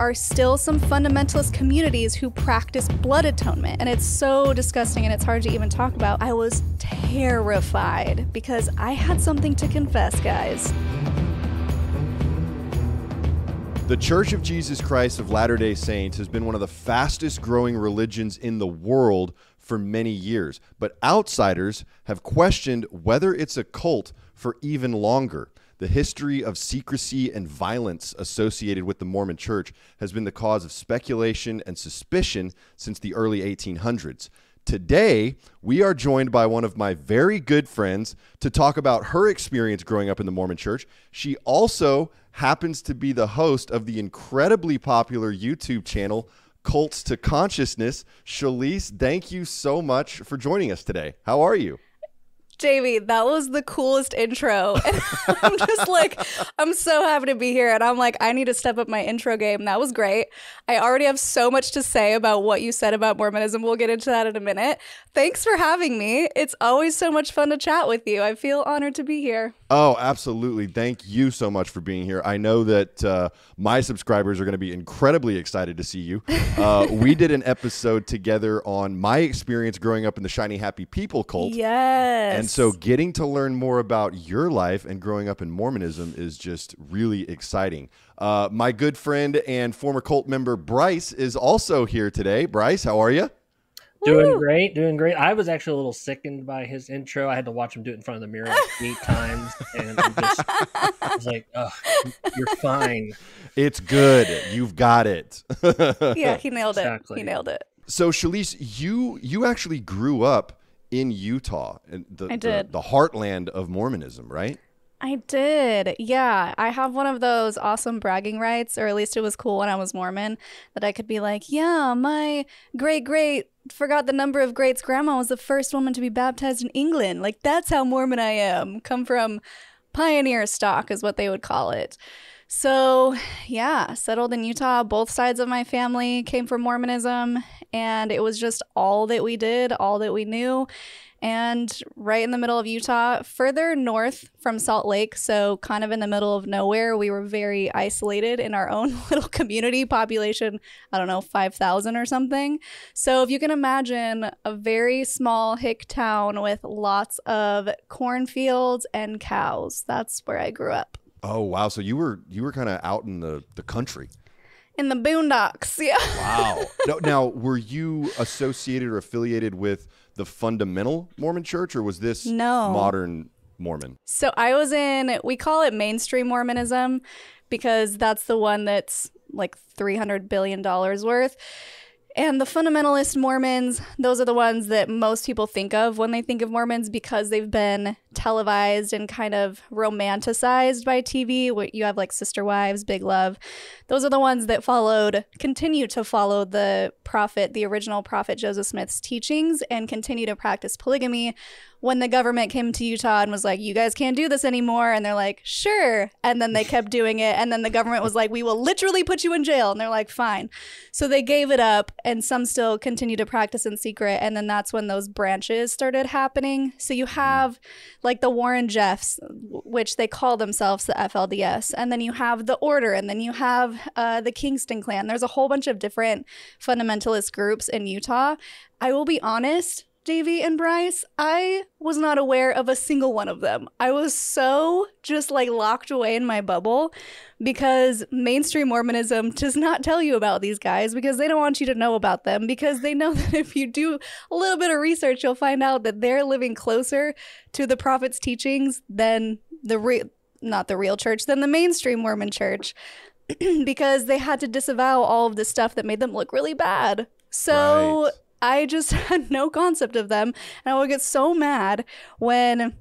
are still some fundamentalist communities who practice blood atonement. And it's so disgusting and it's hard to even talk about. I was terrified because I had something to confess, guys. The Church of Jesus Christ of Latter day Saints has been one of the fastest growing religions in the world for many years, but outsiders have questioned whether it's a cult for even longer. The history of secrecy and violence associated with the Mormon Church has been the cause of speculation and suspicion since the early 1800s. Today, we are joined by one of my very good friends to talk about her experience growing up in the Mormon Church. She also happens to be the host of the incredibly popular YouTube channel Cults to Consciousness. Shelise, thank you so much for joining us today. How are you? Jamie, that was the coolest intro. I'm just like, I'm so happy to be here. And I'm like, I need to step up my intro game. That was great. I already have so much to say about what you said about Mormonism. We'll get into that in a minute. Thanks for having me. It's always so much fun to chat with you. I feel honored to be here. Oh, absolutely. Thank you so much for being here. I know that uh, my subscribers are going to be incredibly excited to see you. Uh, we did an episode together on my experience growing up in the Shiny Happy People cult. Yes. And so getting to learn more about your life and growing up in Mormonism is just really exciting. Uh, my good friend and former cult member Brice is also here today. Brice, how are you? Doing great, doing great. I was actually a little sickened by his intro. I had to watch him do it in front of the mirror like eight times, and I'm just, I was like, "Oh, you're fine." It's good. You've got it. yeah, he nailed it. Exactly. He nailed it. So, Shelise, you you actually grew up in Utah, in the, I did. the the heartland of Mormonism, right? I did. Yeah. I have one of those awesome bragging rights, or at least it was cool when I was Mormon, that I could be like, yeah, my great great forgot the number of greats grandma was the first woman to be baptized in England. Like, that's how Mormon I am. Come from pioneer stock, is what they would call it. So, yeah, settled in Utah. Both sides of my family came from Mormonism, and it was just all that we did, all that we knew. And right in the middle of Utah, further north from Salt Lake, so kind of in the middle of nowhere, we were very isolated in our own little community population. I don't know, 5,000 or something. So if you can imagine a very small hick town with lots of cornfields and cows, that's where I grew up. Oh wow! So you were you were kind of out in the the country. In the boondocks, yeah. Wow. no, now, were you associated or affiliated with the fundamental Mormon Church, or was this No. modern Mormon? So I was in, we call it mainstream Mormonism because that's the one that's like $300 billion worth. And the fundamentalist Mormons, those are the ones that most people think of when they think of Mormons because they've been televised and kind of romanticized by TV. You have like Sister Wives, Big Love. Those are the ones that followed, continue to follow the prophet, the original prophet Joseph Smith's teachings, and continue to practice polygamy. When the government came to Utah and was like, you guys can't do this anymore. And they're like, sure. And then they kept doing it. And then the government was like, we will literally put you in jail. And they're like, fine. So they gave it up, and some still continue to practice in secret. And then that's when those branches started happening. So you have like the Warren Jeffs, which they call themselves the FLDS. And then you have the Order, and then you have uh, the Kingston Clan. There's a whole bunch of different fundamentalist groups in Utah. I will be honest, Davey and Brice, I was not aware of a single one of them. I was so just like locked away in my bubble because mainstream Mormonism does not tell you about these guys because they don't want you to know about them because they know that if you do a little bit of research, you'll find out that they're living closer to the prophet's teachings than the real, not the real church, than the mainstream Mormon church because they had to disavow all of the stuff that made them look really bad. So Right. I just had no concept of them. And I would get so mad when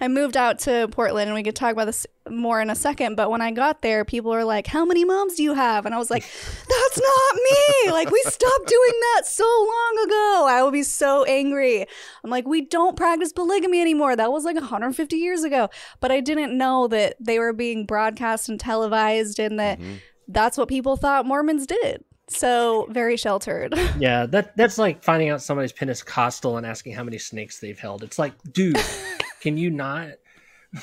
I moved out to Portland, and we could talk about this more in a second. But when I got there, people were like, How many moms do you have? And I was like, That's not me. Like, we stopped doing that so long ago. I would be so angry. I'm like, We don't practice polygamy anymore. That was like 150 years ago. But I didn't know that they were being broadcast and televised, and that mm-hmm. that's what people thought Mormons did. So, very sheltered. Yeah, that that's like finding out somebody's Pentecostal and asking how many snakes they've held. It's like, dude, can you not?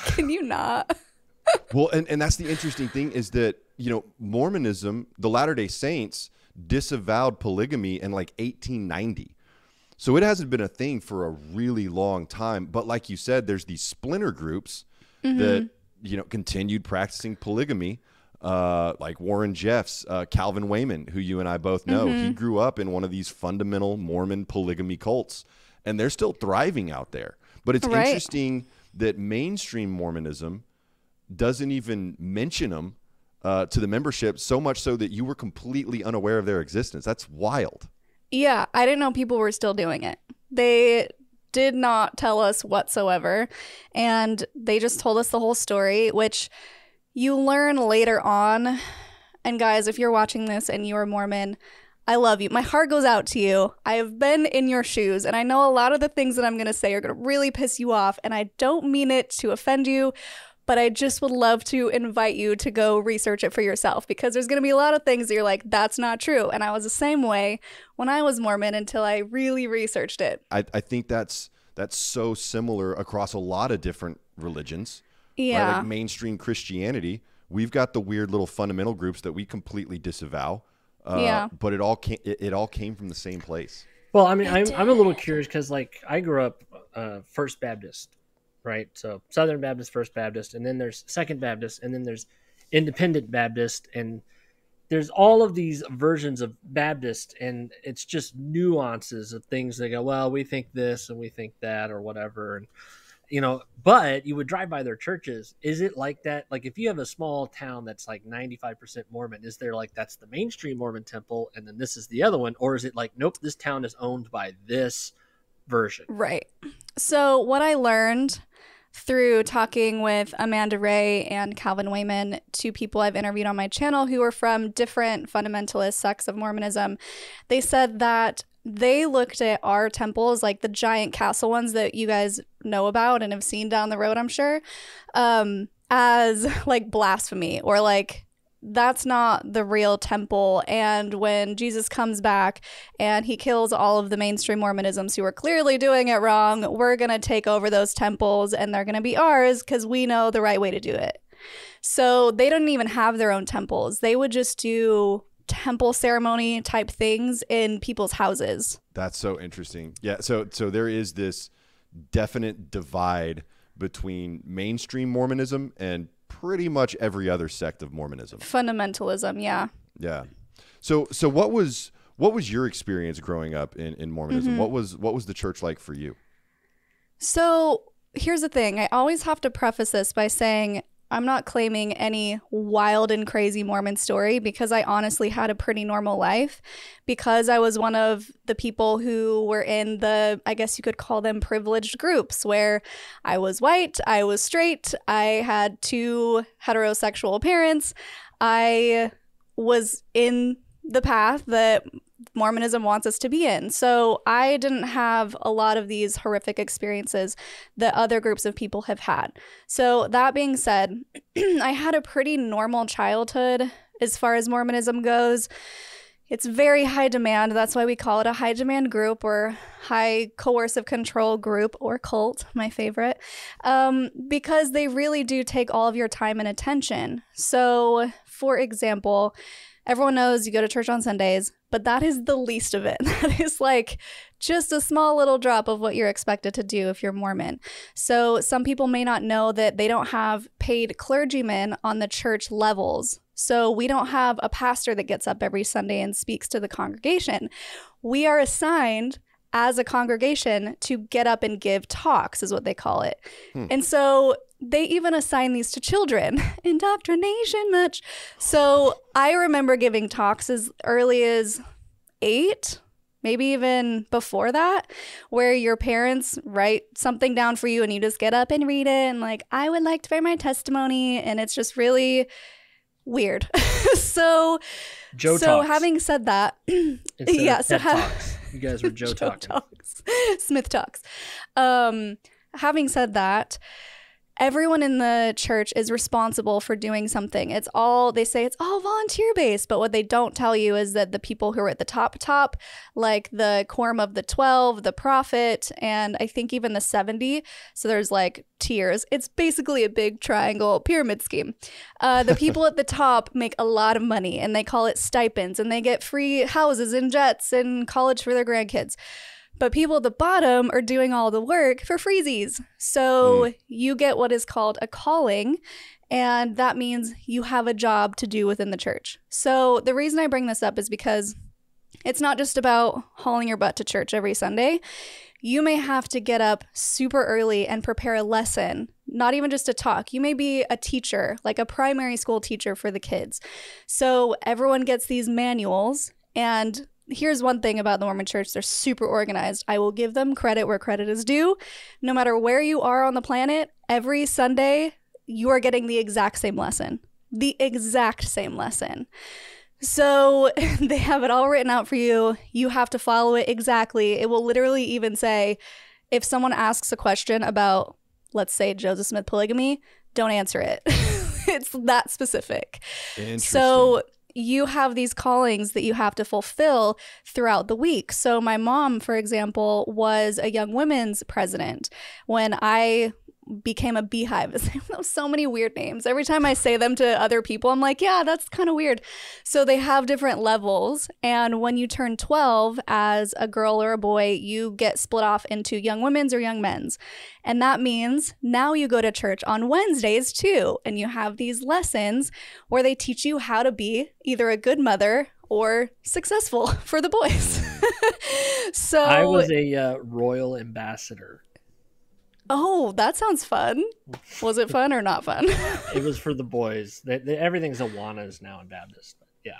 Can you not? well, and, and that's the interesting thing is that, you know, Mormonism, the Latter day Saints disavowed polygamy in like 1890. So it hasn't been a thing for a really long time. But like you said, there's these splinter groups that, mm-hmm. you know, continued practicing polygamy. Uh, like Warren Jeffs, uh, Calvin Wayman, who you and I both know, he grew up in one of these fundamental Mormon polygamy cults, and they're still thriving out there. But it's Right. interesting that mainstream Mormonism doesn't even mention them uh, to the membership, so much so that you were completely unaware of their existence. That's wild. Yeah, I didn't know people were still doing it. They did not tell us whatsoever. And they just told us the whole story, which you learn later on. And guys, if you're watching this and you're Mormon, I love you. My heart goes out to you. I have been in your shoes, and I know a lot of the things that I'm going to say are going to really piss you off. And I don't mean it to offend you, but I just would love to invite you to go research it for yourself because there's going to be a lot of things that you're like, that's not true. And I was the same way when I was Mormon until I really researched it. I, I think that's that's so similar across a lot of different religions. Right? Yeah. Like mainstream Christianity, we've got the weird little fundamental groups that we completely disavow. Uh, Yeah. But it all came it, it all came from the same place. Well, I mean, I'm, I'm a little curious because, like, I grew up uh, First Baptist, right? So Southern Baptist, First Baptist, and then there's Second Baptist, and then there's Independent Baptist, and there's all of these versions of Baptist, and it's just nuances of things. They go, well, we think this and we think that, or whatever, and you know. But you would drive by their churches. Is it like that? Like, if you have a small town that's like 95% Mormon, is there like that's the mainstream Mormon temple, and then this is the other one, or is it like, nope, this town is owned by this version? Right. So, what I learned through talking with Amanda Ray and Calvin Wayman, two people I've interviewed on my channel who are from different fundamentalist sects of Mormonism, they said that they looked at our temples, like the giant castle ones that you guys know about and have seen down the road, I'm sure, um, as like blasphemy or like that's not the real temple. And when Jesus comes back and he kills all of the mainstream Mormonisms who are clearly doing it wrong, we're going to take over those temples and they're going to be ours because we know the right way to do it. So they didn't even have their own temples. They would just do temple ceremony type things in people's houses. That's so interesting. Yeah, so so there is this definite divide between mainstream Mormonism and pretty much every other sect of Mormonism. Fundamentalism, yeah. Yeah. So so what was what was your experience growing up in, in Mormonism? Mm-hmm. What was what was the church like for you? So here's the thing I always have to preface this by saying I'm not claiming any wild and crazy Mormon story because I honestly had a pretty normal life because I was one of the people who were in the, I guess you could call them privileged groups where I was white, I was straight, I had two heterosexual parents, I was in the path that Mormonism wants us to be in. So I didn't have a lot of these horrific experiences that other groups of people have had. So that being said, I had a pretty normal childhood as far as Mormonism goes. It's very high demand. That's why we call it a high demand group or high coercive control group or cult, my favorite, um, because they really do take all of your time and attention. So, for example, everyone knows you go to church on Sundays, but that is the least of it. That is like just a small little drop of what you're expected to do if you're Mormon. So, some people may not know that they don't have paid clergymen on the church levels. So, we don't have a pastor that gets up every Sunday and speaks to the congregation. We are assigned as a congregation to get up and give talks, is what they call it. Hmm. And so they even assign these to children. Indoctrination, much. So I remember giving talks as early as eight, maybe even before that, where your parents write something down for you and you just get up and read it and, like, I would like to bear my testimony. And it's just really weird. so, Joe so Talks. having said that, yeah, so ha- Talks. You guys were Joe, Joe talks. Smith talks. Um, having said that, everyone in the church is responsible for doing something. It's all they say it's all volunteer based, but what they don't tell you is that the people who are at the top top, like the quorum of the 12, the prophet, and I think even the 70, so there's like tiers. It's basically a big triangle pyramid scheme. Uh, the people at the top make a lot of money and they call it stipends and they get free houses and jets and college for their grandkids. But people at the bottom are doing all the work for freezies. So mm. you get what is called a calling, and that means you have a job to do within the church. So the reason I bring this up is because it's not just about hauling your butt to church every Sunday. You may have to get up super early and prepare a lesson, not even just a talk. You may be a teacher, like a primary school teacher for the kids. So everyone gets these manuals, and here's one thing about the Mormon church they're super organized. I will give them credit where credit is due. No matter where you are on the planet, every Sunday, you are getting the exact same lesson. The exact same lesson. So they have it all written out for you. You have to follow it exactly. It will literally even say if someone asks a question about, let's say, Joseph Smith polygamy, don't answer it. it's that specific. So you have these callings that you have to fulfill throughout the week. So, my mom, for example, was a young women's president. When I became a beehive. so many weird names. Every time I say them to other people, I'm like, yeah, that's kind of weird. So they have different levels. And when you turn 12 as a girl or a boy, you get split off into young women's or young men's. And that means now you go to church on Wednesdays too. And you have these lessons where they teach you how to be either a good mother or successful for the boys. so I was a uh, royal ambassador Oh, that sounds fun. Was it fun or not fun? it was for the boys. They, they, everything's Awanas now in Baptist. yeah.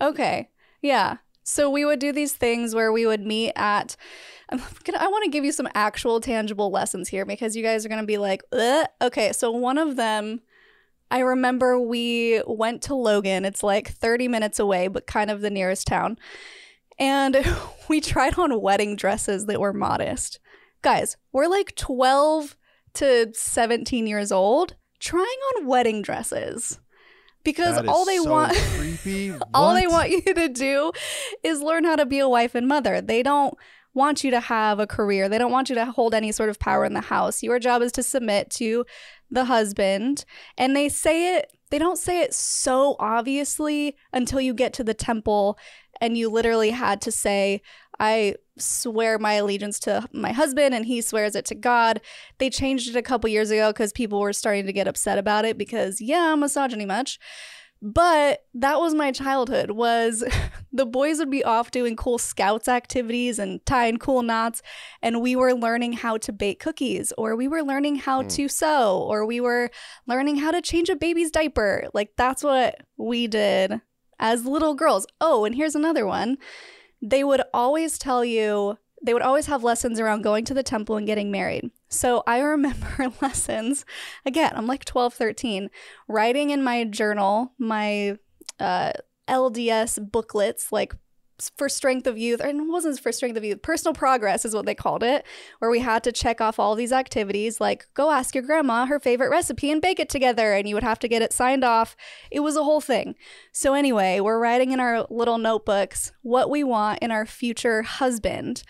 Okay. Yeah. So we would do these things where we would meet at. I'm gonna, i want to give you some actual tangible lessons here because you guys are going to be like, Ugh. okay. So one of them, I remember we went to Logan. It's like 30 minutes away, but kind of the nearest town. And we tried on wedding dresses that were modest guys, we're like 12 to 17 years old trying on wedding dresses because all they so want all they want you to do is learn how to be a wife and mother. They don't want you to have a career. They don't want you to hold any sort of power in the house. Your job is to submit to the husband. And they say it they don't say it so obviously until you get to the temple and you literally had to say I swear my allegiance to my husband and he swears it to God. They changed it a couple years ago because people were starting to get upset about it because yeah, misogyny much. But that was my childhood was the boys would be off doing cool scouts activities and tying cool knots and we were learning how to bake cookies or we were learning how mm. to sew or we were learning how to change a baby's diaper. Like that's what we did as little girls. Oh, and here's another one they would always tell you, they would always have lessons around going to the temple and getting married. So I remember lessons, again, I'm like 12, 13, writing in my journal, my uh, LDS booklets, like for strength of youth, and it wasn't for strength of youth, personal progress is what they called it, where we had to check off all these activities, like go ask your grandma her favorite recipe and bake it together, and you would have to get it signed off. It was a whole thing. So, anyway, we're writing in our little notebooks what we want in our future husband,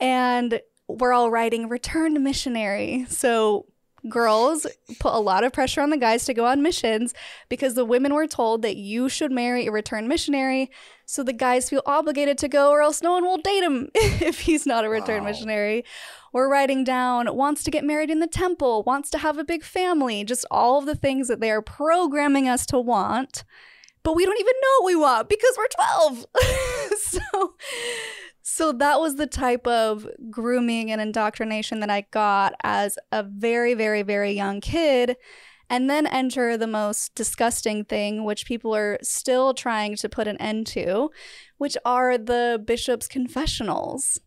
and we're all writing returned missionary. So, girls put a lot of pressure on the guys to go on missions because the women were told that you should marry a returned missionary. So the guys feel obligated to go, or else no one will date him if he's not a returned wow. missionary. Or writing down, wants to get married in the temple, wants to have a big family, just all of the things that they are programming us to want. But we don't even know what we want because we're 12. so so that was the type of grooming and indoctrination that I got as a very, very, very young kid. And then enter the most disgusting thing, which people are still trying to put an end to, which are the bishop's confessionals.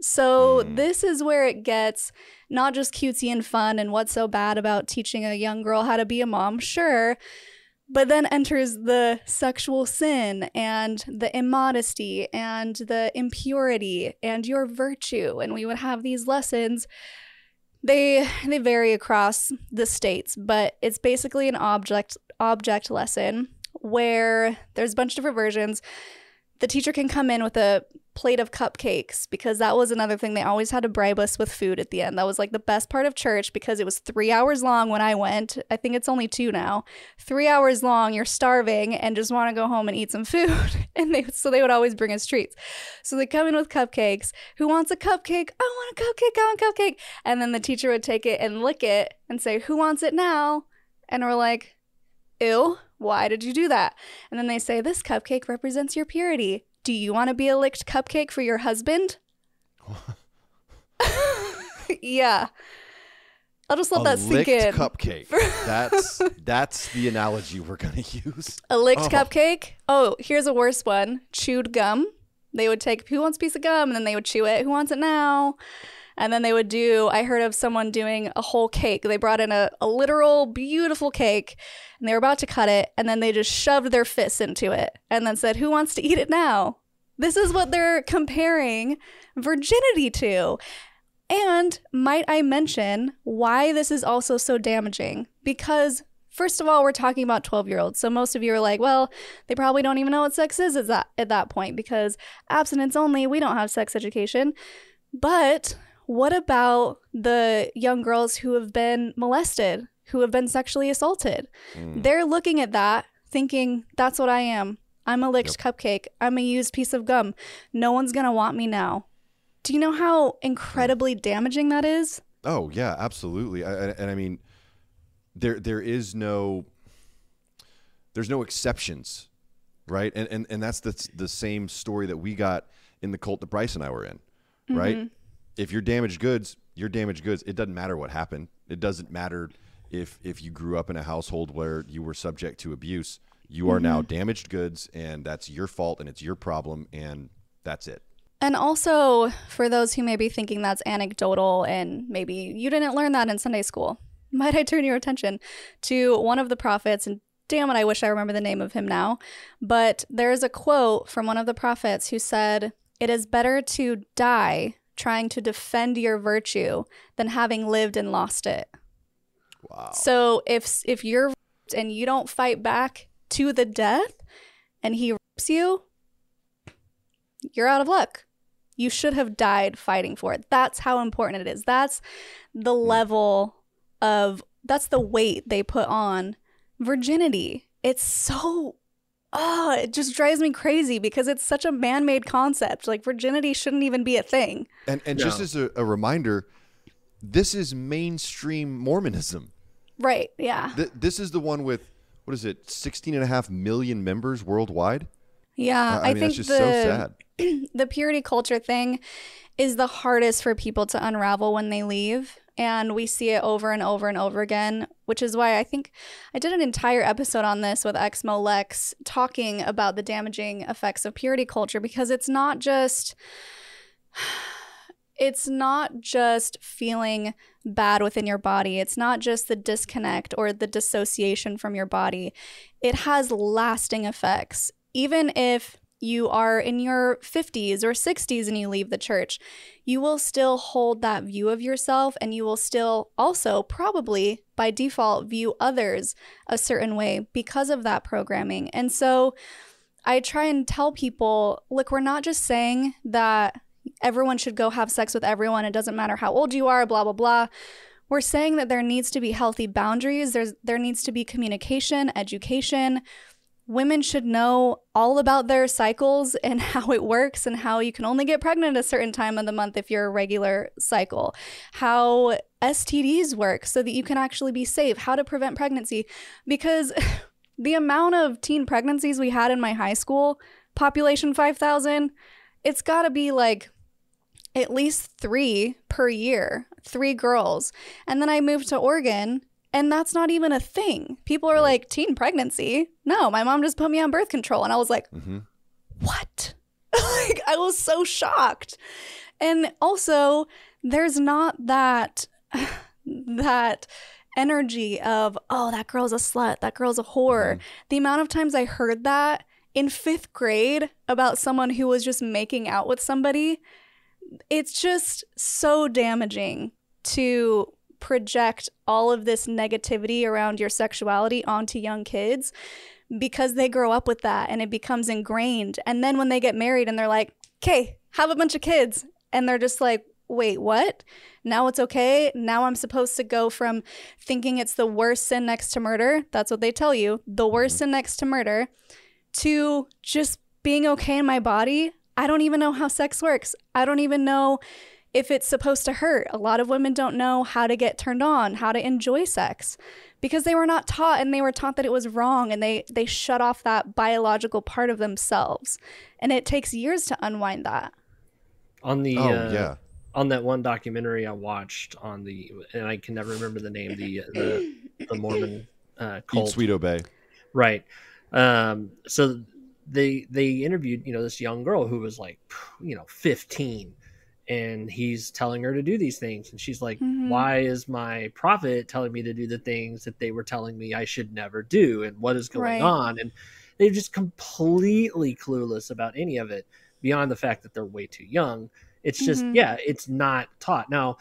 So, mm. this is where it gets not just cutesy and fun and what's so bad about teaching a young girl how to be a mom, sure, but then enters the sexual sin and the immodesty and the impurity and your virtue. And we would have these lessons They they vary across the states, but it's basically an object object lesson where there's a bunch of different versions. The teacher can come in with a plate of cupcakes because that was another thing they always had to bribe us with food at the end. That was like the best part of church because it was 3 hours long when I went. I think it's only 2 now. 3 hours long, you're starving and just want to go home and eat some food. and they so they would always bring us treats. So they come in with cupcakes. Who wants a cupcake? I want a cupcake. I want a cupcake. And then the teacher would take it and lick it and say, "Who wants it now?" And we're like, "Ew, why did you do that?" And then they say, "This cupcake represents your purity." Do you want to be a licked cupcake for your husband? yeah. I'll just let a that sink licked in. cupcake. That's that's the analogy we're gonna use. a licked Oh. cupcake. Oh, here's a worse one. Chewed gum. They would take who wants a piece of gum and then they would chew it. Who wants it now? And then they would do, I heard of someone doing a whole cake. They brought in a, a literal beautiful cake and they were about to cut it and then they just shoved their fists into it and then said, Who wants to eat it now? This is what they're comparing virginity to. And might I mention why this is also so damaging? Because, first of all, we're talking about 12 year olds. So most of you are like, well, they probably don't even know what sex is at that, at that point because abstinence only, we don't have sex education. But what about the young girls who have been molested, who have been sexually assaulted? Hmm. They're looking at that thinking, that's what I am. I'm a licked cupcake. I'm a used piece of gum. No one's going to want me now. Do you know how incredibly hmm. damaging that is? Oh yeah, absolutely. I, I- and I mean, there there is no there's no exceptions, right? And and and that's the the same story that we got in the cult that Brice and I were in, right? Mm-hmm. If you're damaged goods, you're damaged goods. It doesn't matter what happened. It doesn't matter if if you grew up in a household where you were subject to abuse. You are now mm-hmm. damaged goods, and that's your fault, and it's your problem, and that's it. And also, for those who may be thinking that's anecdotal and maybe you didn't learn that in Sunday school, might I turn your attention to one of the prophets? And damn it, I wish I remember the name of him now. But there's a quote from one of the prophets who said, It is better to die trying to defend your virtue than having lived and lost it. Wow. So if if you're and you don't fight back to the death and he rapes you, you're out of luck. You should have died fighting for it. That's how important it is. That's the hmm. level of that's the weight they put on virginity. It's so oh, it just drives me crazy because it's such a man-made concept. Like virginity shouldn't even be a thing. And and just as a, a reminder, this is mainstream Mormonism. Right. Yeah. Th- this is the one with what is it, 16 and a half million members worldwide? Yeah. I, I mean, think that's just the so sad. the purity culture thing is the hardest for people to unravel when they leave. And we see it over and over and over again, which is why I think I did an entire episode on this with Exmo Lex talking about the damaging effects of purity culture because it's not just it's not just feeling bad within your body. It's not just the disconnect or the dissociation from your body. It has lasting effects. Even if you are in your 50s or 60s and you leave the church, you will still hold that view of yourself and you will still also probably by default view others a certain way because of that programming. And so I try and tell people look, we're not just saying that everyone should go have sex with everyone. It doesn't matter how old you are, blah, blah, blah. We're saying that there needs to be healthy boundaries. There's there needs to be communication, education. Women should know all about their cycles and how it works and how you can only get pregnant a certain time of the month if you're a regular cycle. How STDs work so that you can actually be safe, how to prevent pregnancy because the amount of teen pregnancies we had in my high school, population 5,000, it's got to be like at least three per year, three girls. And then I moved to Oregon, and that's not even a thing. People are like, teen pregnancy? No, my mom just put me on birth control. And I was like, hmm what? like, I was so shocked. And also, there's not that, that energy of, oh, that girl's a slut, that girl's a whore. The amount of times I heard that in fifth grade about someone who was just making out with somebody, it's just so damaging to project all of this negativity around your sexuality onto young kids because they grow up with that and it becomes ingrained. And then when they get married and they're like, okay, have a bunch of kids. And they're just like, wait, what? Now it's okay. Now I'm supposed to go from thinking it's the worst sin next to murder. That's what they tell you, the worst mm-hmm. sin next to murder, to just being okay in my body. I don't even know how sex works. I don't even know if it's supposed to hurt. A lot of women don't know how to get turned on, how to enjoy sex because they were not taught and they were taught that it was wrong and they they shut off that biological part of themselves. And it takes years to unwind that. On the Oh uh, yeah. on that one documentary I watched on the and I can never remember the name the the, the Mormon uh, Eat cult sweet obey. right um so they they interviewed you know this young girl who was like you know 15 and he's telling her to do these things and she's like Mhm. why is my prophet telling me to do the things that they were telling me I should never do and what is going Right. on and they're just completely clueless about any of it beyond the fact that they're way too young it's just Mhm. yeah it's not taught now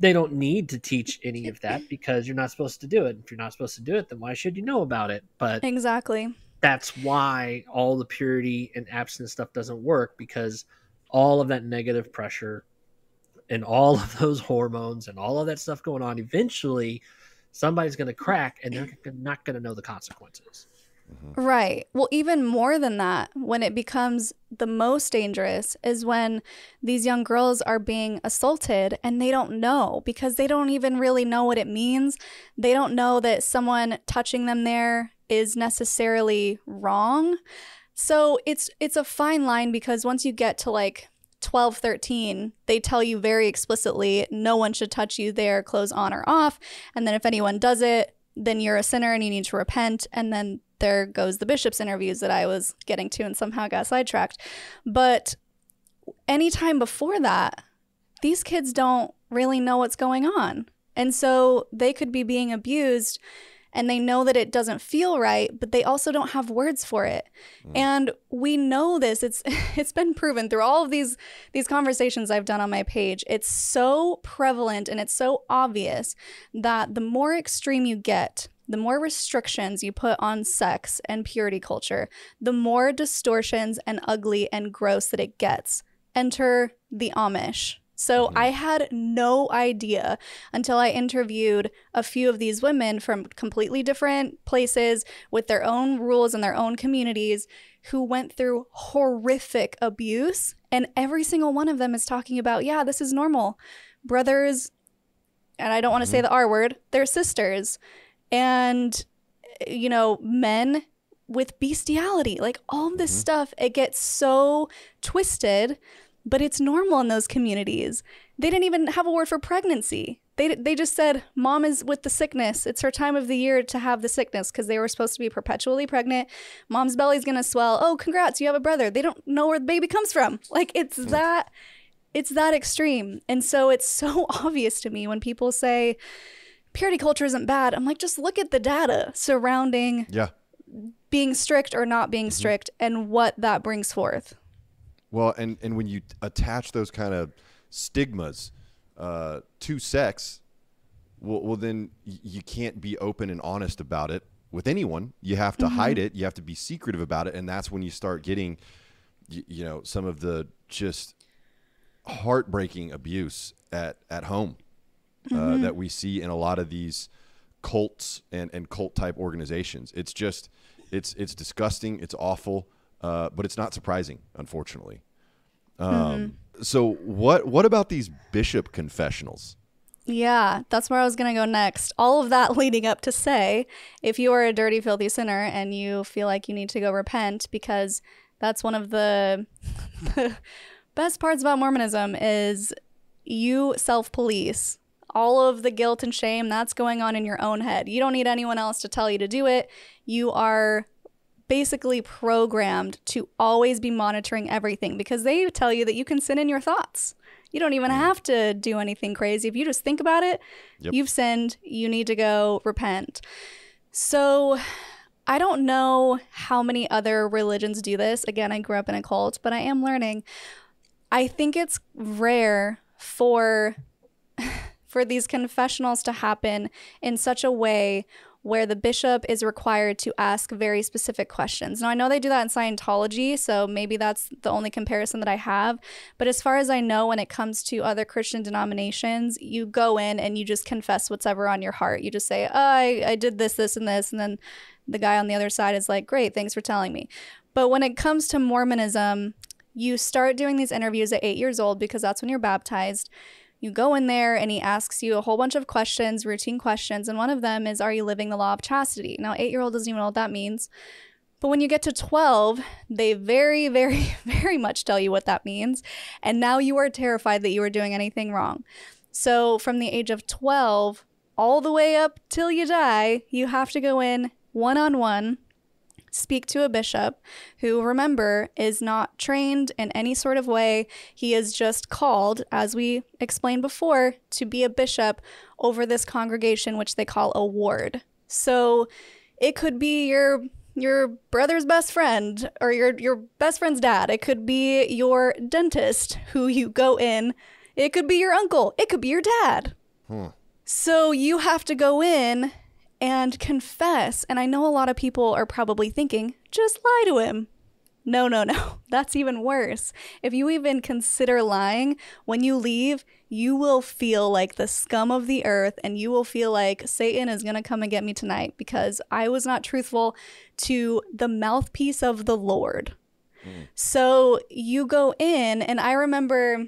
they don't need to teach any of that because you're not supposed to do it if you're not supposed to do it then why should you know about it but Exactly. that's why all the purity and abstinence stuff doesn't work because all of that negative pressure and all of those hormones and all of that stuff going on eventually somebody's going to crack and they're not going to know the consequences mm-hmm. Right. Well, even more than that, when it becomes the most dangerous is when these young girls are being assaulted and they don't know because they don't even really know what it means. They don't know that someone touching them there is necessarily wrong. So it's it's a fine line because once you get to like 12, 13, they tell you very explicitly no one should touch you there, clothes on or off. And then if anyone does it, then you're a sinner and you need to repent. And then there goes the bishop's interviews that I was getting to and somehow got sidetracked. But anytime before that, these kids don't really know what's going on. And so they could be being abused and they know that it doesn't feel right, but they also don't have words for it. Mm. And we know this. It's it's been proven through all of these these conversations I've done on my page. It's so prevalent and it's so obvious that the more extreme you get, the more restrictions you put on sex and purity culture, the more distortions and ugly and gross that it gets. Enter the Amish. So mm-hmm. I had no idea until I interviewed a few of these women from completely different places with their own rules and their own communities who went through horrific abuse. And every single one of them is talking about, yeah, this is normal. Brothers, and I don't want to say mm-hmm. the R word, they're sisters. And, you know, men with bestiality, like all this mm-hmm. stuff, it gets so twisted, but it's normal in those communities. They didn't even have a word for pregnancy. They, they just said, Mom is with the sickness. It's her time of the year to have the sickness because they were supposed to be perpetually pregnant. Mom's belly's going to swell. Oh, congrats, you have a brother. They don't know where the baby comes from. Like, it's hmm. that. It's that extreme. And so it's so obvious to me when people say purity culture isn't bad. I'm like, just look at the data surrounding Yeah. being strict or not being mm-hmm. strict and what that brings forth. Well, and and when you attach those kind of stigmas uh, to sex, well, well then you can't be open and honest about it with anyone. You have to hide it. You have to be secretive about it, and that's when you start getting, you, you know, some of the just heartbreaking abuse at at home uh, that we see in a lot of these cults and and cult type organizations. It's just it's it's disgusting. It's awful, uh, but it's not surprising, unfortunately. Um, So what what about these bishop confessionals? Yeah, that's where I was going to go next. All of that leading up to say, if you are a dirty, filthy sinner and you feel like you need to go repent, because that's one of the, the best parts about Mormonism is you self police. All of the guilt and shame that's going on in your own head. You don't need anyone else to tell you to do it. You are basically programmed to always be monitoring everything because they tell you that you can sin in your thoughts. You don't even mm. have to do anything crazy. If you just think about it, Yep. you've sinned. You need to go repent. So I don't know how many other religions do this. Again, I grew up in a cult, but I am learning. I think it's rare for for these confessionals to happen in such a way where the bishop is required to ask very specific questions. Now, I know they do that in Scientology, so maybe that's the only comparison that I have. But as far as I know, when it comes to other Christian denominations, you go in and you just confess what's ever on your heart. You just say, oh, I, I did this, this, and this. And then the guy on the other side is like, great, thanks for telling me. But when it comes to Mormonism, you start doing these interviews at eight years old because that's when you're baptized. You go in there and he asks you a whole bunch of questions, routine questions, and one of them is, Are you living the law of chastity? Now, eight year old doesn't even know what that means. But when you get to 12, they very, very, very much tell you what that means. And now you are terrified that you are doing anything wrong. So, from the age of 12 all the way up till you die, you have to go in one on one speak to a bishop who, remember, is not trained in any sort of way. He is just called, as we explained before, to be a bishop over this congregation, which they call a ward. So it could be your your brother's best friend or your your best friend's dad. It could be your dentist who you go in. It could be your uncle. It could be your dad. Hmm. So you have to go in and confess. And I know a lot of people are probably thinking, just lie to him. No, no, no. That's even worse. If you even consider lying, when you leave, you will feel like the scum of the earth and you will feel like Satan is going to come and get me tonight because I was not truthful to the mouthpiece of the Lord. Mm. So you go in, and I remember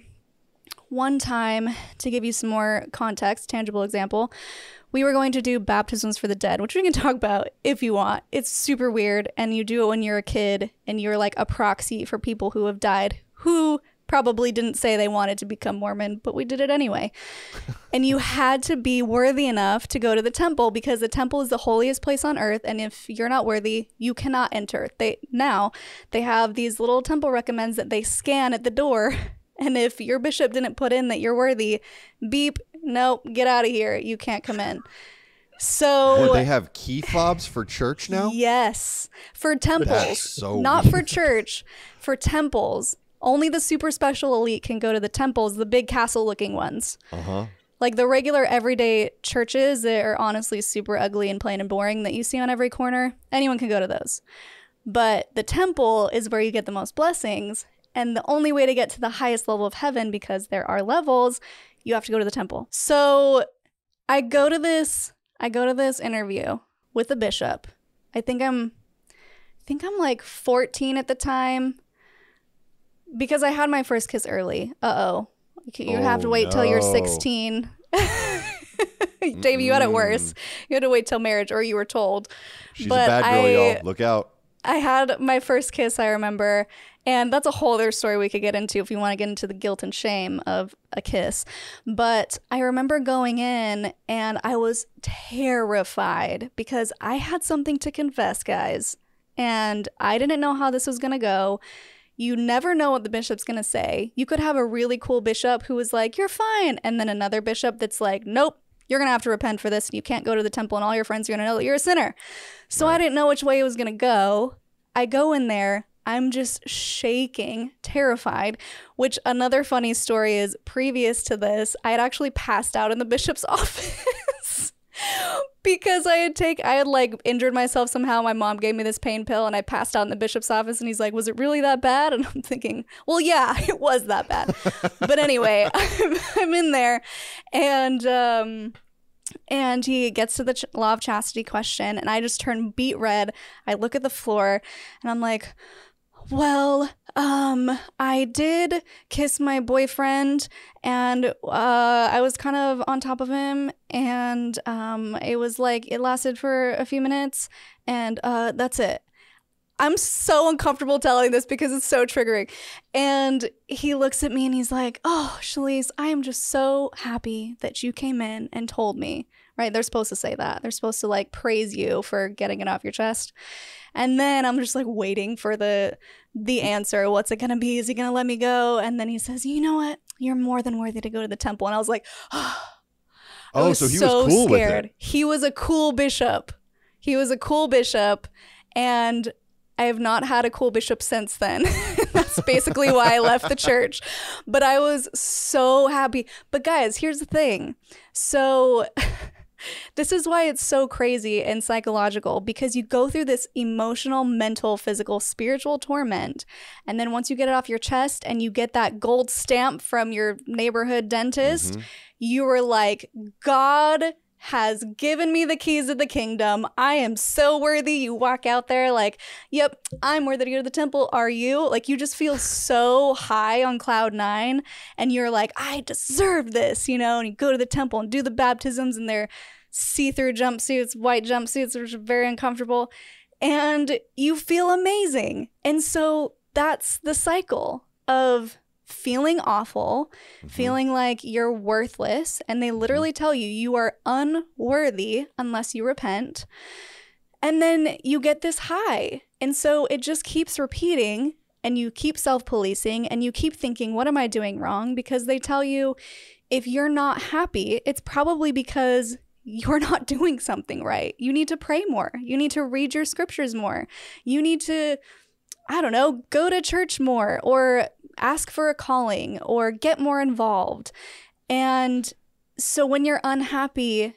one time, to give you some more context, tangible example, we were going to do baptisms for the dead, which we can talk about if you want. It's super weird, and you do it when you're a kid, and you're like a proxy for people who have died who probably didn't say they wanted to become Mormon, but we did it anyway. and you had to be worthy enough to go to the temple because the temple is the holiest place on earth and if you're not worthy, you cannot enter. They now they have these little temple recommends that they scan at the door and if your bishop didn't put in that you're worthy, beep, nope, get out of here. You can't come in. So they have key fobs for church now? Yes. For temples. So not weird. for church, for temples. Only the super special elite can go to the temples, the big castle looking ones. Uh-huh. Like the regular everyday churches that are honestly super ugly and plain and boring that you see on every corner, anyone can go to those. But the temple is where you get the most blessings. And the only way to get to the highest level of heaven, because there are levels, you have to go to the temple. So I go to this, I go to this interview with the bishop. I think I'm I think I'm like 14 at the time. Because I had my first kiss early. Uh oh. You oh, have to wait no. till you're 16. Dave, you had it worse. You had to wait till marriage, or you were told. She's but a bad girl, I, y'all. Look out. I had my first kiss, I remember, and that's a whole other story we could get into if you want to get into the guilt and shame of a kiss. But I remember going in and I was terrified because I had something to confess, guys. And I didn't know how this was going to go. You never know what the bishop's going to say. You could have a really cool bishop who was like, You're fine. And then another bishop that's like, Nope, you're going to have to repent for this. And you can't go to the temple, and all your friends are going to know that you're a sinner. So right. I didn't know which way it was going to go. I go in there. I'm just shaking, terrified. Which another funny story is previous to this, I had actually passed out in the bishop's office because I had take I had like injured myself somehow. My mom gave me this pain pill and I passed out in the bishop's office and he's like, "Was it really that bad?" And I'm thinking, "Well, yeah, it was that bad." but anyway, I'm, I'm in there and um and he gets to the ch- law of chastity question, and I just turn beet red. I look at the floor, and I'm like, well, um, I did kiss my boyfriend, and uh, I was kind of on top of him, and um, it was like it lasted for a few minutes, and uh, that's it. I'm so uncomfortable telling this because it's so triggering. And he looks at me and he's like, Oh, Shelise, I am just so happy that you came in and told me. Right? They're supposed to say that. They're supposed to like praise you for getting it off your chest. And then I'm just like waiting for the the answer. What's it gonna be? Is he gonna let me go? And then he says, You know what? You're more than worthy to go to the temple. And I was like, Oh, oh so he so was cool scared. with it. He was a cool bishop. He was a cool bishop. And I have not had a cool bishop since then. That's basically why I left the church. But I was so happy. But guys, here's the thing. So this is why it's so crazy and psychological because you go through this emotional, mental, physical, spiritual torment. And then once you get it off your chest and you get that gold stamp from your neighborhood dentist, Mhm. you were like, God has given me the keys of the kingdom. I am so worthy. You walk out there like, yep, I'm worthy to go to the temple. Are you? Like, you just feel so high on cloud nine, and you're like, I deserve this, you know? And you go to the temple and do the baptisms in their see through jumpsuits, white jumpsuits, which are very uncomfortable, and you feel amazing. And so that's the cycle of feeling awful, mm-hmm. feeling like you're worthless, and they mm-hmm. literally tell you you are unworthy unless you repent. And then you get this high. And so it just keeps repeating, and you keep self policing, and you keep thinking, what am I doing wrong? Because they tell you if you're not happy, it's probably because you're not doing something right. You need to pray more. You need to read your scriptures more. You need to, I don't know, go to church more or ask for a calling or get more involved. And so when you're unhappy,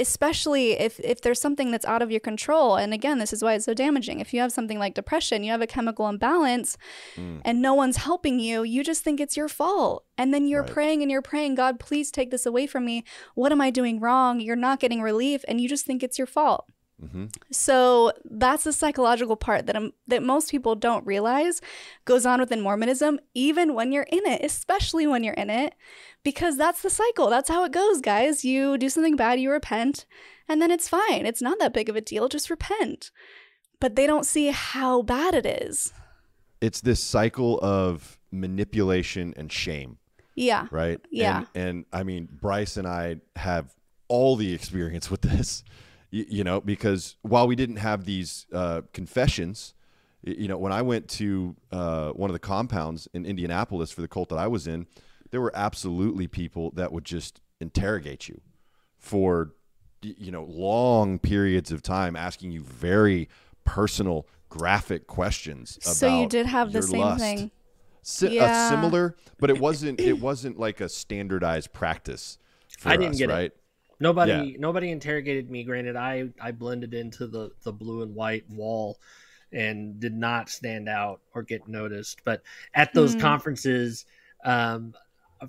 especially if if there's something that's out of your control and again this is why it's so damaging if you have something like depression you have a chemical imbalance Mm. and no one's helping you you just think it's your fault and then you're Right. praying and you're praying god please take this away from me what am i doing wrong you're not getting relief and you just think it's your fault hmm so that's the psychological part that um, that most people don't realize goes on within Mormonism, even when you're in it, especially when you're in it, because that's the cycle. That's how it goes, guys. You do something bad, you repent, and then it's fine. It's not that big of a deal. Just repent. But they don't see how bad it is. It's this cycle of manipulation and shame, Yeah. right? Yeah. And, and I mean, Brice and I have all the experience with this, you, you know, because while we didn't have these uh, confessions, you know, when I went to uh, one of the compounds in Indianapolis for the cult that I was in, there were absolutely people that would just interrogate you for you know long periods of time asking you very personal graphic questions about So you did have the same lust. thing. Si- Yeah. a similar but it wasn't it wasn't like a standardized practice for I didn't us, get it. Right Nobody Yeah. nobody interrogated me. Granted, I I blended into the the blue and white wall and did not stand out or get noticed. But at those Hmm. conferences, um,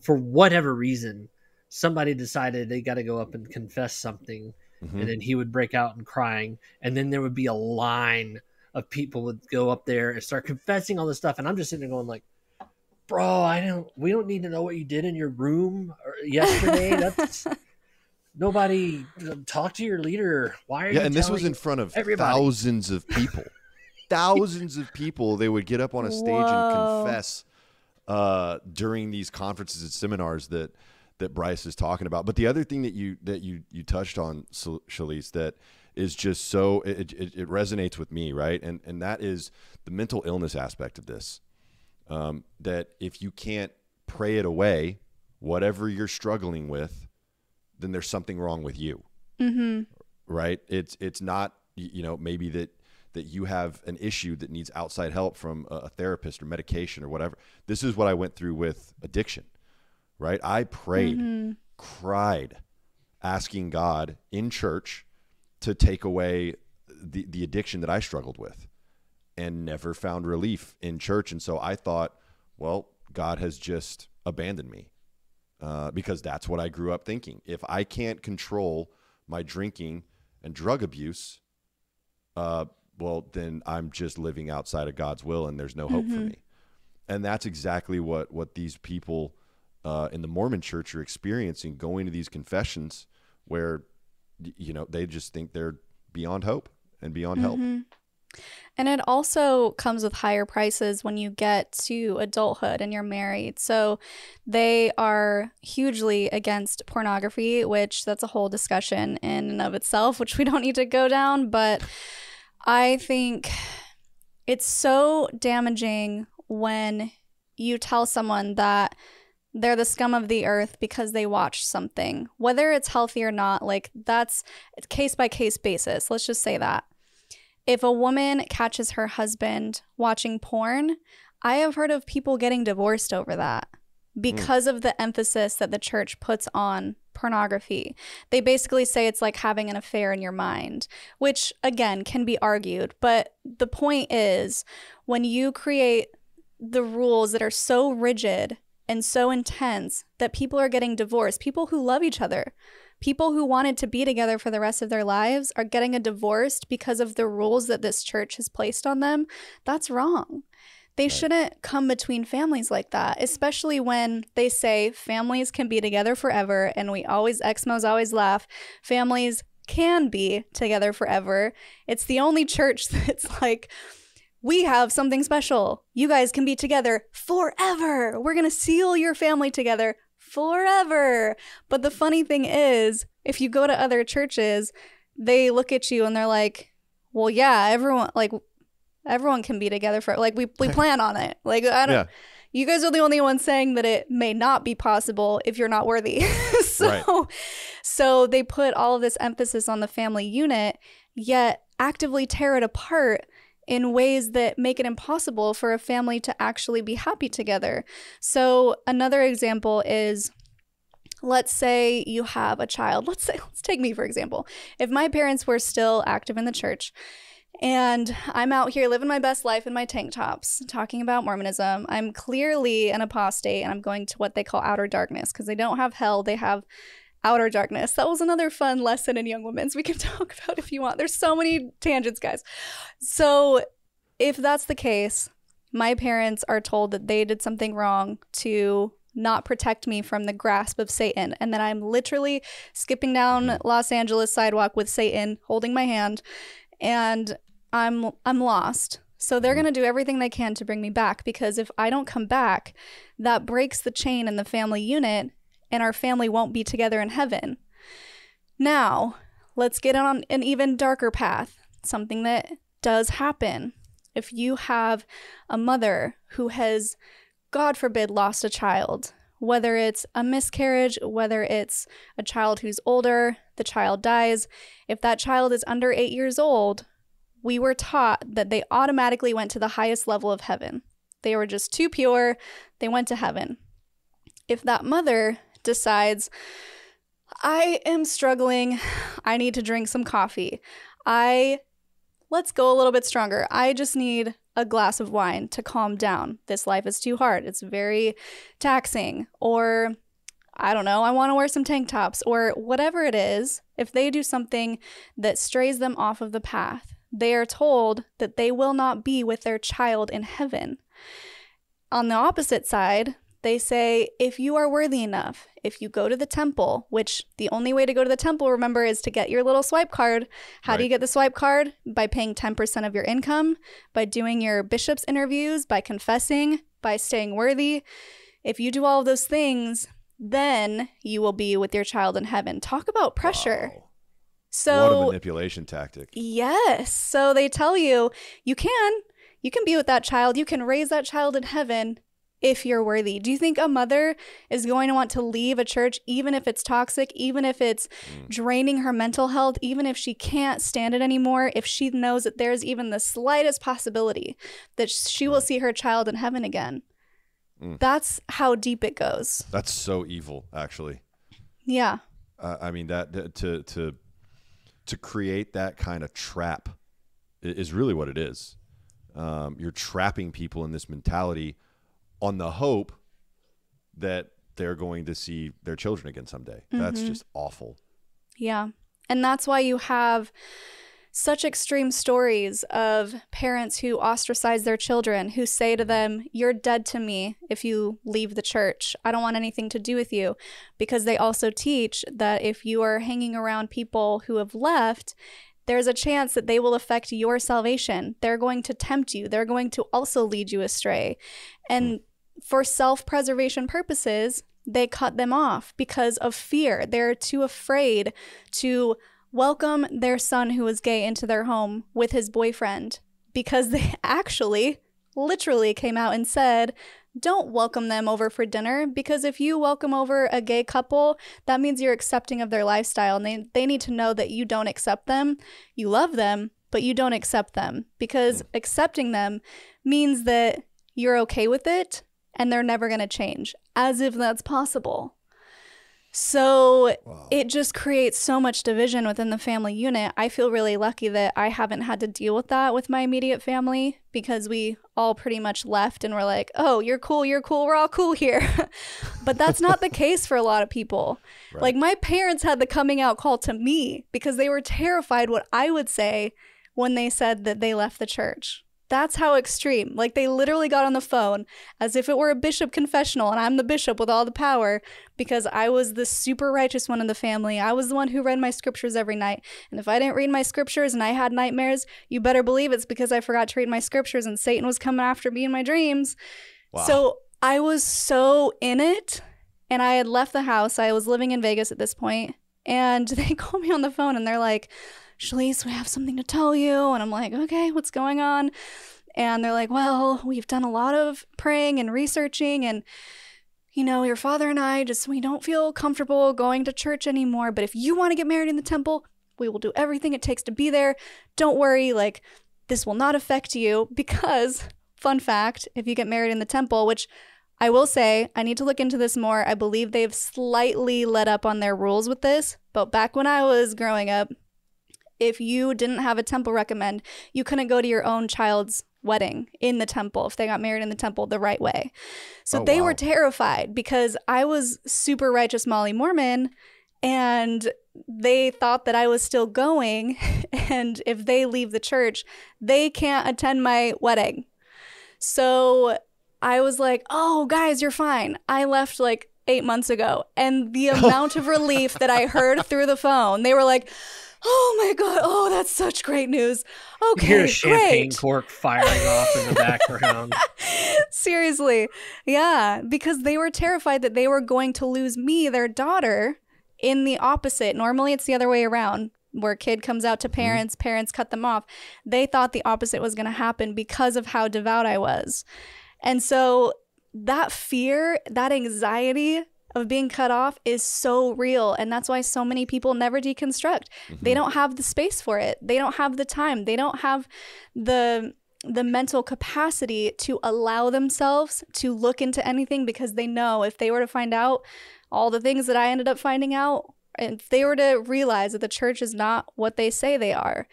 for whatever reason, somebody decided they got to go up and confess something, Mhm. and then he would break out in crying, and then there would be a line of people would go up there and start confessing all this stuff, and I'm just sitting there going like. Bro, I don't. We don't need to know what you did in your room yesterday. That's nobody talk to your leader. Why are yeah you and this was in front of everybody? thousands of people thousands of people they would get up on a stage and confess uh, during these conferences and seminars that that Brice is talking about. But the other thing that you that you you touched on, Shal- Shelise, that is just so it, it, it resonates with me, right? And and that is the mental illness aspect of this. Um, that if you can't pray it away, whatever you're struggling with, then there's something wrong with you. Mm-hmm. right? It's it's not you know maybe that that you have an issue that needs outside help from a, a therapist or medication or whatever. This is what i went through with addiction right? I prayed cried asking god in church to take away the the addiction that i struggled with and never found relief in church. And so i thought well god has just abandoned me uh, because that's what I grew up thinking. If I can't control my drinking and drug abuse, uh, well, then I'm just living outside of God's will, and there's no hope for me. And that's exactly what what these people uh, in the Mormon Church are experiencing, going to these confessions where you know they just think they're beyond hope and beyond help. And it also comes with higher prices when you get to adulthood and you're married. So they are hugely against pornography, which that's a whole discussion in and of itself, which we don't need to go down. But I think it's so damaging when you tell someone that they're the scum of the earth because they watched something, whether it's healthy or not. Like that's case by case basis. Let's just say that if a woman catches her husband watching porn, I have heard of people getting divorced over that hmm. because of the emphasis that the church puts on pornography. They basically say it's like having an affair in your mind, which again can be argued. But the point is, when you create the rules that are so rigid and so intense that people are getting divorced, people who love each other, people who wanted to be together for the rest of their lives are getting a divorce because of the rules that this church has placed on them. That's wrong. They shouldn't come between families like that, especially when they say families can be together forever. And we always, Exmos always laugh, families can be together forever. It's the only church that's like, we have something special. You guys can be together forever. We're going to seal your family together forever. But the funny thing is, if you go to other churches, they look at you and they're like, well, yeah, everyone, like, everyone can be together for like we we plan on it. Like I don't Yeah. you guys are the only ones saying that it may not be possible if you're not worthy. so Right. so they put all of this emphasis on the family unit yet actively tear it apart in ways that make it impossible for a family to actually be happy together. So another example is let's say you have a child. Let's say let's take me for example. If my parents were still active in the church and I'm out here living my best life in my tank tops, talking about Mormonism. I'm clearly an apostate and I'm going to what they call outer darkness because they don't have hell, they have outer darkness. That was another fun lesson in Young Women's we can talk about if you want. There's so many tangents, guys. So, if that's the case, my parents are told that they did something wrong to not protect me from the grasp of Satan and that I'm literally skipping down mm-hmm. Los Angeles sidewalk with Satan holding my hand and I'm I'm lost. So they're mm-hmm. going to do everything they can to bring me back because if I don't come back, that breaks the chain in the family unit and our family won't be together in heaven. Now, let's get on an even darker path, something that does happen. If you have a mother who has God forbid lost a child, whether it's a miscarriage, whether it's a child who's older, the child dies, if that child is under 8 years old, we were taught that they automatically went to the highest level of heaven. They were just too pure, they went to heaven. If that mother decides, I am struggling, I need to drink some coffee, I let's go a little bit stronger. I just need a glass of wine to calm down. This life is too hard. It's very taxing. Or I don't know, I want to wear some tank tops or whatever it is. If they do something that strays them off of the path, they are told that they will not be with their child in heaven. On the opposite side, they say if you are worthy enough, if you go to the temple, which the only way to go to the temple, remember, is to get your little swipe card. How do you get the swipe card? By paying 10% of your income, by doing your bishop's interviews, by confessing, by staying worthy. If you do all of those things, then you will be with your child in heaven. Talk about pressure. Wow. So what a manipulation tactic. Yes. So they tell you you can you can be with that child. You can raise that child in heaven if you're worthy. Do you think a mother is going to want to leave a church even if it's toxic, even if it's draining her mental health, even if she can't stand it anymore, if she knows that there's even the slightest possibility that she will see her child in heaven again? That's how deep it goes. That's so evil, actually. Yeah. Uh, I mean that that- to to to create that kind of trap is really what it is. Um, you're trapping people in this mentality on the hope that they're going to see their children again someday. That's mm-hmm. just awful. Yeah. And that's why you have such extreme stories of parents who ostracize their children, who say to them, You're dead to me if you leave the church. I don't want anything to do with you. Because they also teach that if you are hanging around people who have left, there's a chance that they will affect your salvation. They're going to tempt you, they're going to also lead you astray. And hmm. For self preservation purposes, they cut them off because of fear. They're too afraid to welcome their son who is gay into their home with his boyfriend because they actually literally came out and said, don't welcome them over for dinner because if you welcome over a gay couple, that means you're accepting of their lifestyle and they, they need to know that you don't accept them. You love them, but you don't accept them because accepting them means that you're okay with it and they're never going to change, as if that's possible. So it just creates so much division within the family unit. I feel really lucky that I haven't had to deal with that with my immediate family because we all pretty much left and were like, oh, you're cool, you're cool, we're all cool here. but that's not the case for a lot of people. Right. Like my parents had the coming out call to me because they were terrified what I would say when they said that they left the church. That's how extreme. Like they literally got on the phone as if it were a bishop confessional and I'm the bishop with all the power because I was the super righteous one in the family. I was the one who read my scriptures every night. And if I didn't read my scriptures and I had nightmares, you better believe it's because I forgot to read my scriptures and Satan was coming after me in my dreams. Wow. So I was so in it and I had left the house. I was living in Vegas at this point, and they called me on the phone and they're like, Shelise, we have something to tell you. And I'm like, okay, what's going on? And they're like, well, we've done a lot of praying and researching, and you know, your father and I just, we don't feel comfortable going to church anymore. But if you want to get married in the temple, we will do everything it takes to be there. Don't worry, like, this will not affect you because, fun fact, if you get married in the temple, which I will say, I need to look into this more. I believe they've slightly let up on their rules with this, but back when I was growing up, if you didn't have a temple recommend, you couldn't go to your own child's wedding in the temple if they got married in the temple the right way. So Oh, they wow. were terrified because I was super righteous Molly Mormon and they thought that I was still going and if they leave the church, they can't attend my wedding. So I was like, "Oh, guys, you're fine. I left like 8 months ago." And the amount of relief that I heard through the phone, they were like, "Oh my god. Oh, that's such great news." You Okay, hear a champagne great. cork firing off in the background. Seriously. Yeah, because they were terrified that they were going to lose me, their daughter, in the opposite. Normally it's the other way around. Where kid comes out to mm-hmm. parents, parents cut them off. They thought the opposite was going to happen because of how devout I was. And so that fear, that anxiety of being cut off is so real. And that's why so many people never deconstruct. They mm-hmm. don't have the space for it. They don't have the time. They don't have the the mental capacity to allow themselves to look into anything because they know if they were to find out all the things that I ended up finding out, and if they were to realize that the church is not what they say they are,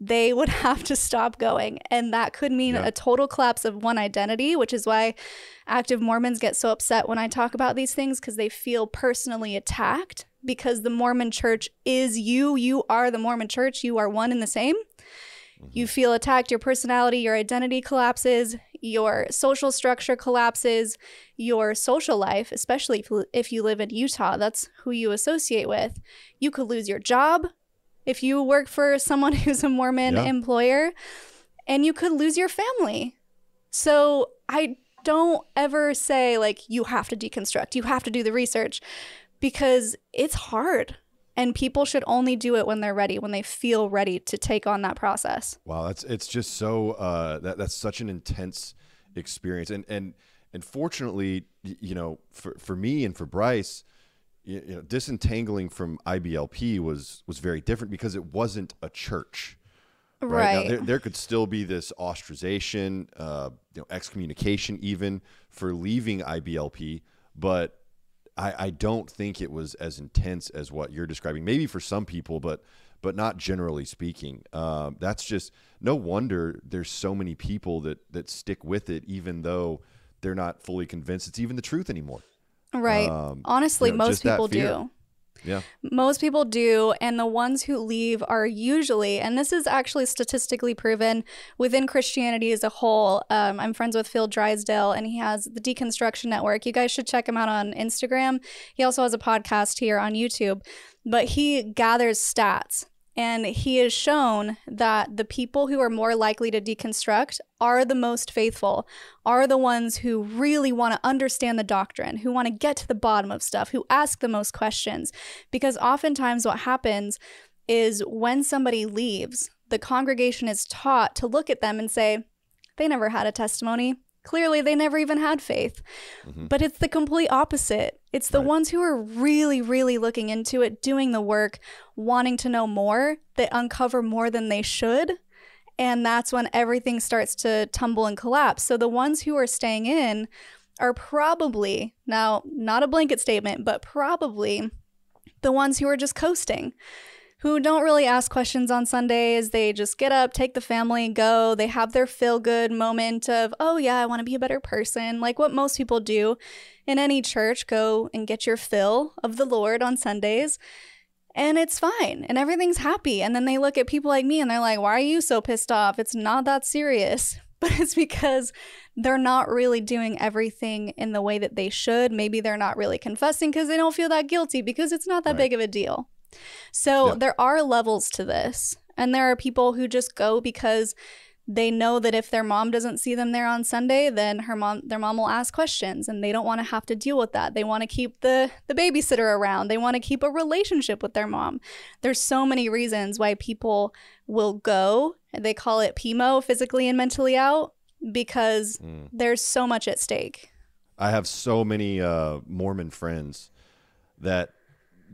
they would have to stop going. And that could mean a total collapse of one identity, which is why active Mormons get so upset when I talk about these things because they feel personally attacked because the Mormon church is you. You are the Mormon church. You are one and the same. You mm-hmm. feel attacked, your personality, your identity collapses, your social structure collapses, your social life, especially if, if you live in Utah, that's who you associate with. You could lose your job if you work for someone who's a Mormon Yeah. employer, and you could lose your family. So I don't ever say, like, you have to deconstruct, you have to do the research because it's hard. And people should only do it when they're ready, when they feel ready to take on that process. Wow, that's it's just so uh, that that's such an intense experience, and and and fortunately, you know, for for me and for Brice, you, know, disentangling from IBLP was was very different because it wasn't a church. Right. Now, there, there could still be this ostracization, uh, you know, excommunication even for leaving IBLP, but I, I don't think it was as intense as what you're describing. Maybe for some people, but but not generally speaking. Um, that's just no wonder there's so many people that that stick with it, even though they're not fully convinced it's even the truth anymore. Right. Um, Honestly, you know, most people do. Yeah. Most people do. And the ones who leave are usually, and this is actually statistically proven within Christianity as a whole. Um, I'm friends with Phil Drysdale, and he has the Deconstruction Network. You guys should check him out on Instagram. He also has a podcast here on YouTube, but he gathers stats. And he has shown that the people who are more likely to deconstruct are the most faithful, are the ones who really want to understand the doctrine, who want to get to the bottom of stuff, who ask the most questions. Because oftentimes, what happens is when somebody leaves, the congregation is taught to look at them and say, they never had a testimony. Clearly, they never even had faith. Mm-hmm. But it's the complete opposite. It's the Right. ones who are really, really looking into it, doing the work, wanting to know more, that uncover more than they should. And that's when everything starts to tumble and collapse. So the ones who are staying in are probably, now, not a blanket statement, but probably the ones who are just coasting who don't really ask questions on Sundays. They just get up, take the family, go. They have their feel good moment of, oh, yeah, I want to be a better person, like what most people do in any church. Go and get your fill of the Lord on Sundays. And it's fine and everything's happy. And then they look at people like me and they're like, why are you so pissed off? It's not that serious. But it's because they're not really doing everything in the way that they should. Maybe they're not really confessing because they don't feel that guilty because it's not that Right. big of a deal. So there are levels to this. And there are people who just go because they know that if their mom doesn't see them there on Sunday, then her mom their mom will ask questions and they don't want to have to deal with that. They want to keep the the babysitter around. They want to keep a relationship with their mom. There's so many reasons why people will go. They call it PMO, physically and mentally out, because Mm. there's so much at stake. I have so many uh, Mormon friends that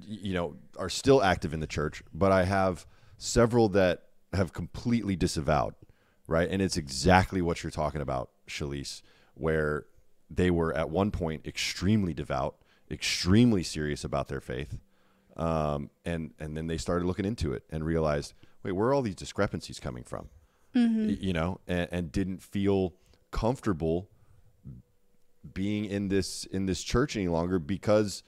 you know are still active in the church, but I have several that have completely disavowed, right? And it's exactly what you're talking about, Shelise, where they were at one point extremely devout, extremely serious about their faith, um, and and then they started looking into it and realized, wait, where are all these discrepancies coming from? Y- You know, and, and didn't feel comfortable being in this in this church any longer because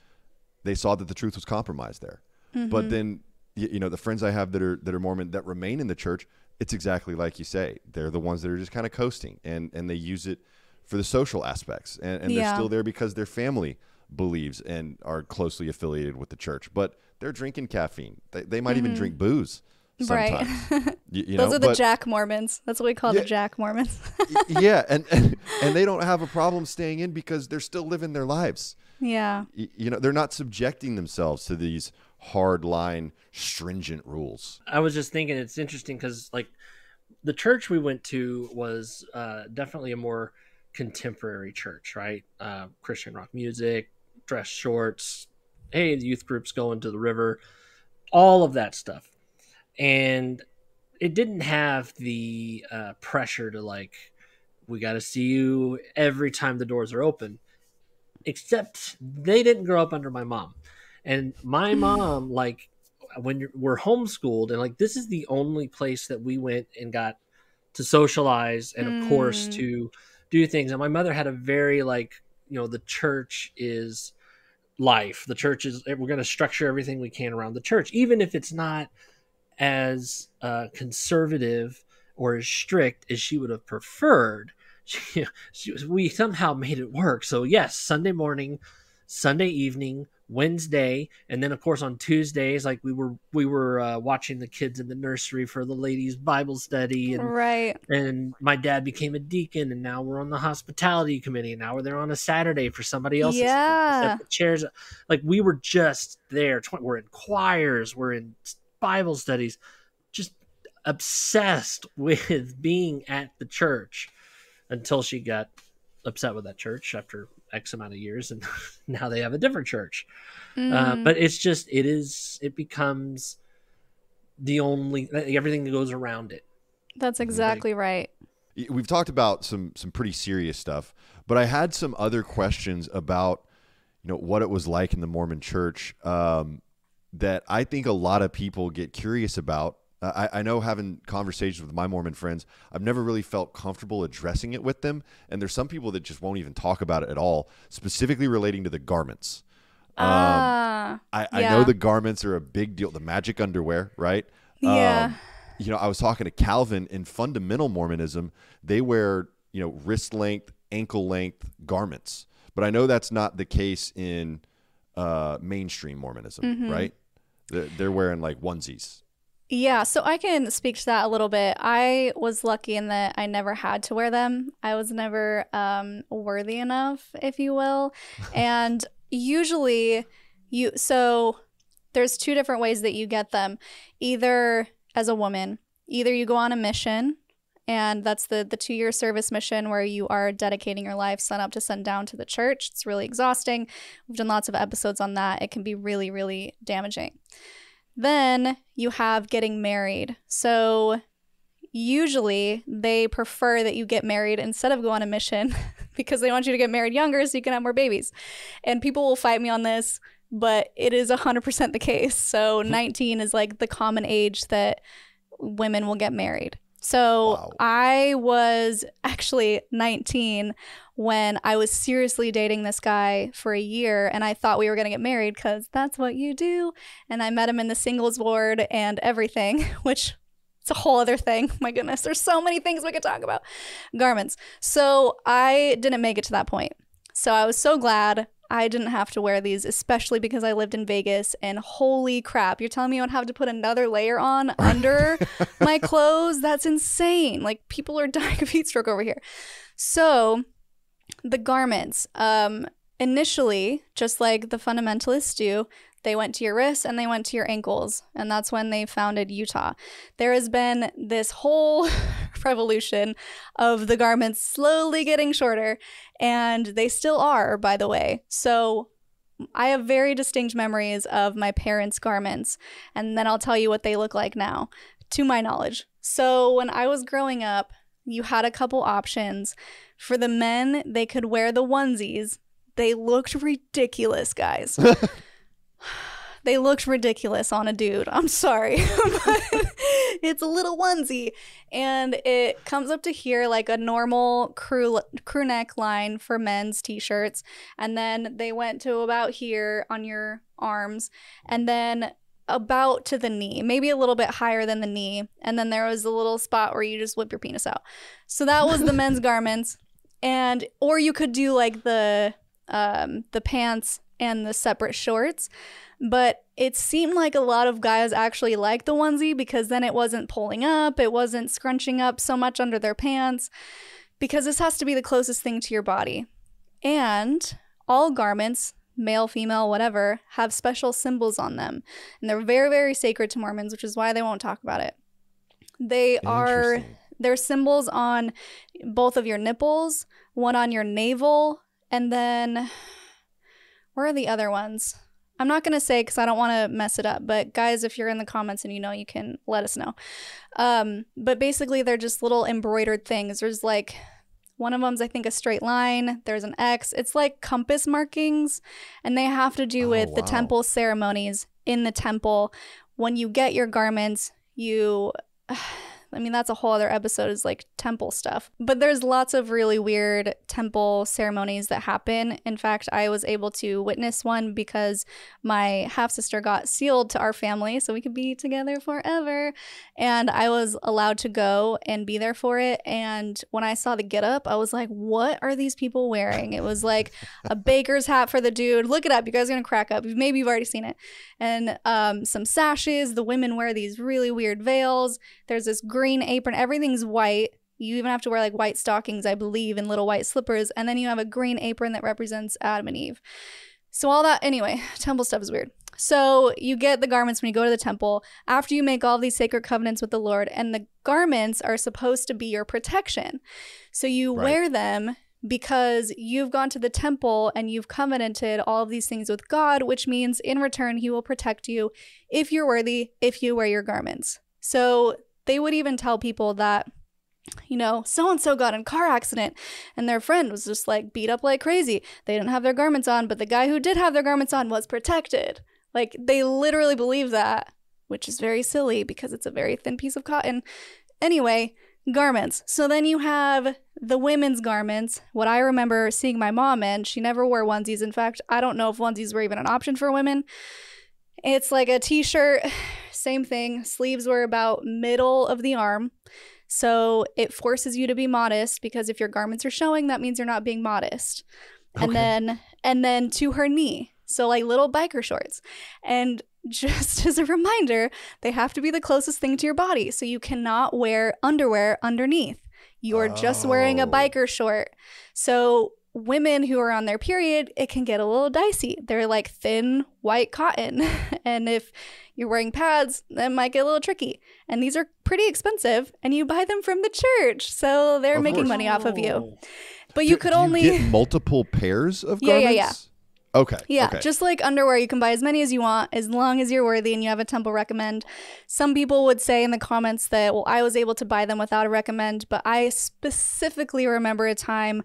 they saw that the truth was compromised there. But mm-hmm. then you know the friends I have that are that are Mormon that remain in the church, it's exactly like you say. They're the ones that are just kind of coasting and and they use it for the social aspects and, and they're still there because their family believes and are closely affiliated with the church. But they're drinking caffeine. They, they might even mm-hmm. drink booze Right. sometimes. Y- you Those know? are the But- Jack Mormons. That's what we call Yeah. the Jack Mormons. yeah, and, and and they don't have a problem staying in because they're still living their lives. yeah. You know, they're not subjecting themselves to these hard line, stringent rules. I was just thinking it's interesting because like the church we went to was uh, definitely a more contemporary church, right? Uh, Christian rock music, dress shorts, hey, the youth group's going to the river, all of that stuff, and it didn't have the uh, pressure to like we got to see you every time the doors are open. Except they didn't grow up under my mom, and my mom like when you're, we're homeschooled and like this is the only place that we went and got to socialize and of course Mm. to do things. And my mother had a very like you know the church is life. The church is we're going to structure everything we can around the church even if it's not as uh, conservative or as strict as she would have preferred. She, she, we somehow made it work. So yes sunday morning sunday evening Wednesday, and then of course on Tuesdays, like we were we were uh, watching the kids in the nursery for the ladies' Bible study, and Right. and my dad became a deacon, and now we're on the hospitality committee, and now we're there on a Saturday for somebody else's group to set Yeah. chairs. Like we were just there. We're in choirs, we're in Bible studies, just obsessed with being at the church until she got upset with that church after X amount of years, and now they have a different church. Uh, Mm. but it's just it is it becomes the only everything that goes around it. That's exactly right. We've talked about some some pretty serious stuff, but I had some other questions about you know what it was like in the Mormon Church um, that I think a lot of people get curious about. Uh, I, I know having conversations with my Mormon friends, I've never really felt comfortable addressing it with them, and there's some people that just won't even talk about it at all, specifically relating to the garments. ah. I, I Yeah. know the garments are a big deal. The magic underwear, right? Yeah. Um, you know, I was talking to Calvin in fundamental Mormonism. They wear, you know, wrist length, ankle length garments. But I know that's not the case in uh, mainstream Mormonism, Mm-hmm. right? They're, they're wearing like onesies. Yeah, so I can speak to that a little bit. I was lucky in that I never had to wear them. I was never um, worthy enough, if you will. and usually, you so there's two different ways that you get them. Either as a woman, either you go on a mission, and that's the the two year service mission where you are dedicating your life sun up to sundown to the church. It's really exhausting. We've done lots of episodes on that. It can be really, really damaging. Then you have getting married. So usually they prefer that you get married instead of go on a mission because they want you to get married younger so you can have more babies. And people will fight me on this, but it is 100% the case. So hmm. 19 is like the common age that women will get married. So Wow. I was actually 19 when I was seriously dating this guy for a year and I thought we were going to get married cuz that's what you do and I met him in the singles ward and everything, which it's a whole other thing. My goodness, there's so many things we could talk about. Garments. So I didn't make it to that point. So I was so glad I didn't have to wear these, especially because I lived in Vegas. And holy crap, you're telling me I would have to put another layer on under my clothes? That's insane. Like people are dying of heat stroke over here. So the garments, um, initially, just like the fundamentalists do, they went to your wrists and they went to your ankles. And that's when they founded Utah. There has been this whole revolution of the garments slowly getting shorter, and they still are, by the way. So I have very distinct memories of my parents' garments, and then I'll tell you what they look like now, to my knowledge. So when I was growing up, you had a couple options. For the men, they could wear the onesies. They looked ridiculous, guys. they looked ridiculous on a dude. I'm sorry. but it's a little onesie and it comes up to here like a normal crew crew neck line for men's t-shirts and then they went to about here on your arms and then about to the knee, maybe a little bit higher than the knee, and then there was a little spot where you just whip your penis out. So that was the men's garments. And or you could do like the um the pants and the separate shorts but it seemed like a lot of guys actually liked the onesie because then it wasn't pulling up, it wasn't scrunching up so much under their pants, because this has to be the closest thing to your body. And all garments, male, female, whatever, have special symbols on them. And they're very, very sacred to Mormons, which is why they won't talk about it. They are, they're symbols on both of your nipples, one on your navel, and then where are the other ones? I'm not going to say because I don't want to mess it up, but guys, if you're in the comments and you know, you can let us know. Um, but basically, they're just little embroidered things. There's like one of them's, I think, a straight line, there's an X. It's like compass markings, and they have to do Oh, with the temple ceremonies in the temple. When you get your garments, you. I mean, that's a whole other episode, is like temple stuff. But there's lots of really weird temple ceremonies that happen. In fact, I was able to witness one because my half sister got sealed to our family so we could be together forever. And I was allowed to go and be there for it. And when I saw the get up, I was like, what are these people wearing? It was like a baker's hat for the dude. Look it up. You guys are going to crack up. Maybe you've already seen it. And um, some sashes. The women wear these really weird veils. There's this green apron. Everything's white. You even have to wear like white stockings, I believe, and little white slippers. And then you have a green apron that represents Adam and Eve. So, all that, anyway, temple stuff is weird. So, you get the garments when you go to the temple after you make all these sacred covenants with the Lord, and the garments are supposed to be your protection. So, you Right. wear them because you've gone to the temple and you've covenanted all of these things with God, which means in return, He will protect you if you're worthy, if you wear your garments. So, they would even tell people that you know, so and so got in a car accident and their friend was just like beat up like crazy. They didn't have their garments on, but the guy who did have their garments on was protected. Like they literally believe that, which is very silly because it's a very thin piece of cotton. Anyway, garments. So then you have the women's garments. What I remember seeing my mom in, she never wore onesies. In fact, I don't know if onesies were even an option for women. It's like a t shirt, same thing. Sleeves were about middle of the arm. So it forces you to be modest because if your garments are showing, that means you're not being modest. And then and then to her knee. So like little biker shorts. And just as a reminder, they have to be the closest thing to your body. So you cannot wear underwear underneath. You're just wearing a Oh. biker short. So women who are on their period, it can get a little dicey. They're like thin white cotton. and if you're wearing pads, that might get a little tricky. And these are pretty expensive and you buy them from the church. So they're Of making course. money off of you. Oh. But you Do- could do only get multiple pairs of Yeah, garments. yeah, yeah. Okay. Yeah, Okay. just like underwear, you can buy as many as you want as long as you're worthy and you have a temple recommend. Some people would say in the comments that, well, I was able to buy them without a recommend, but I specifically remember a time.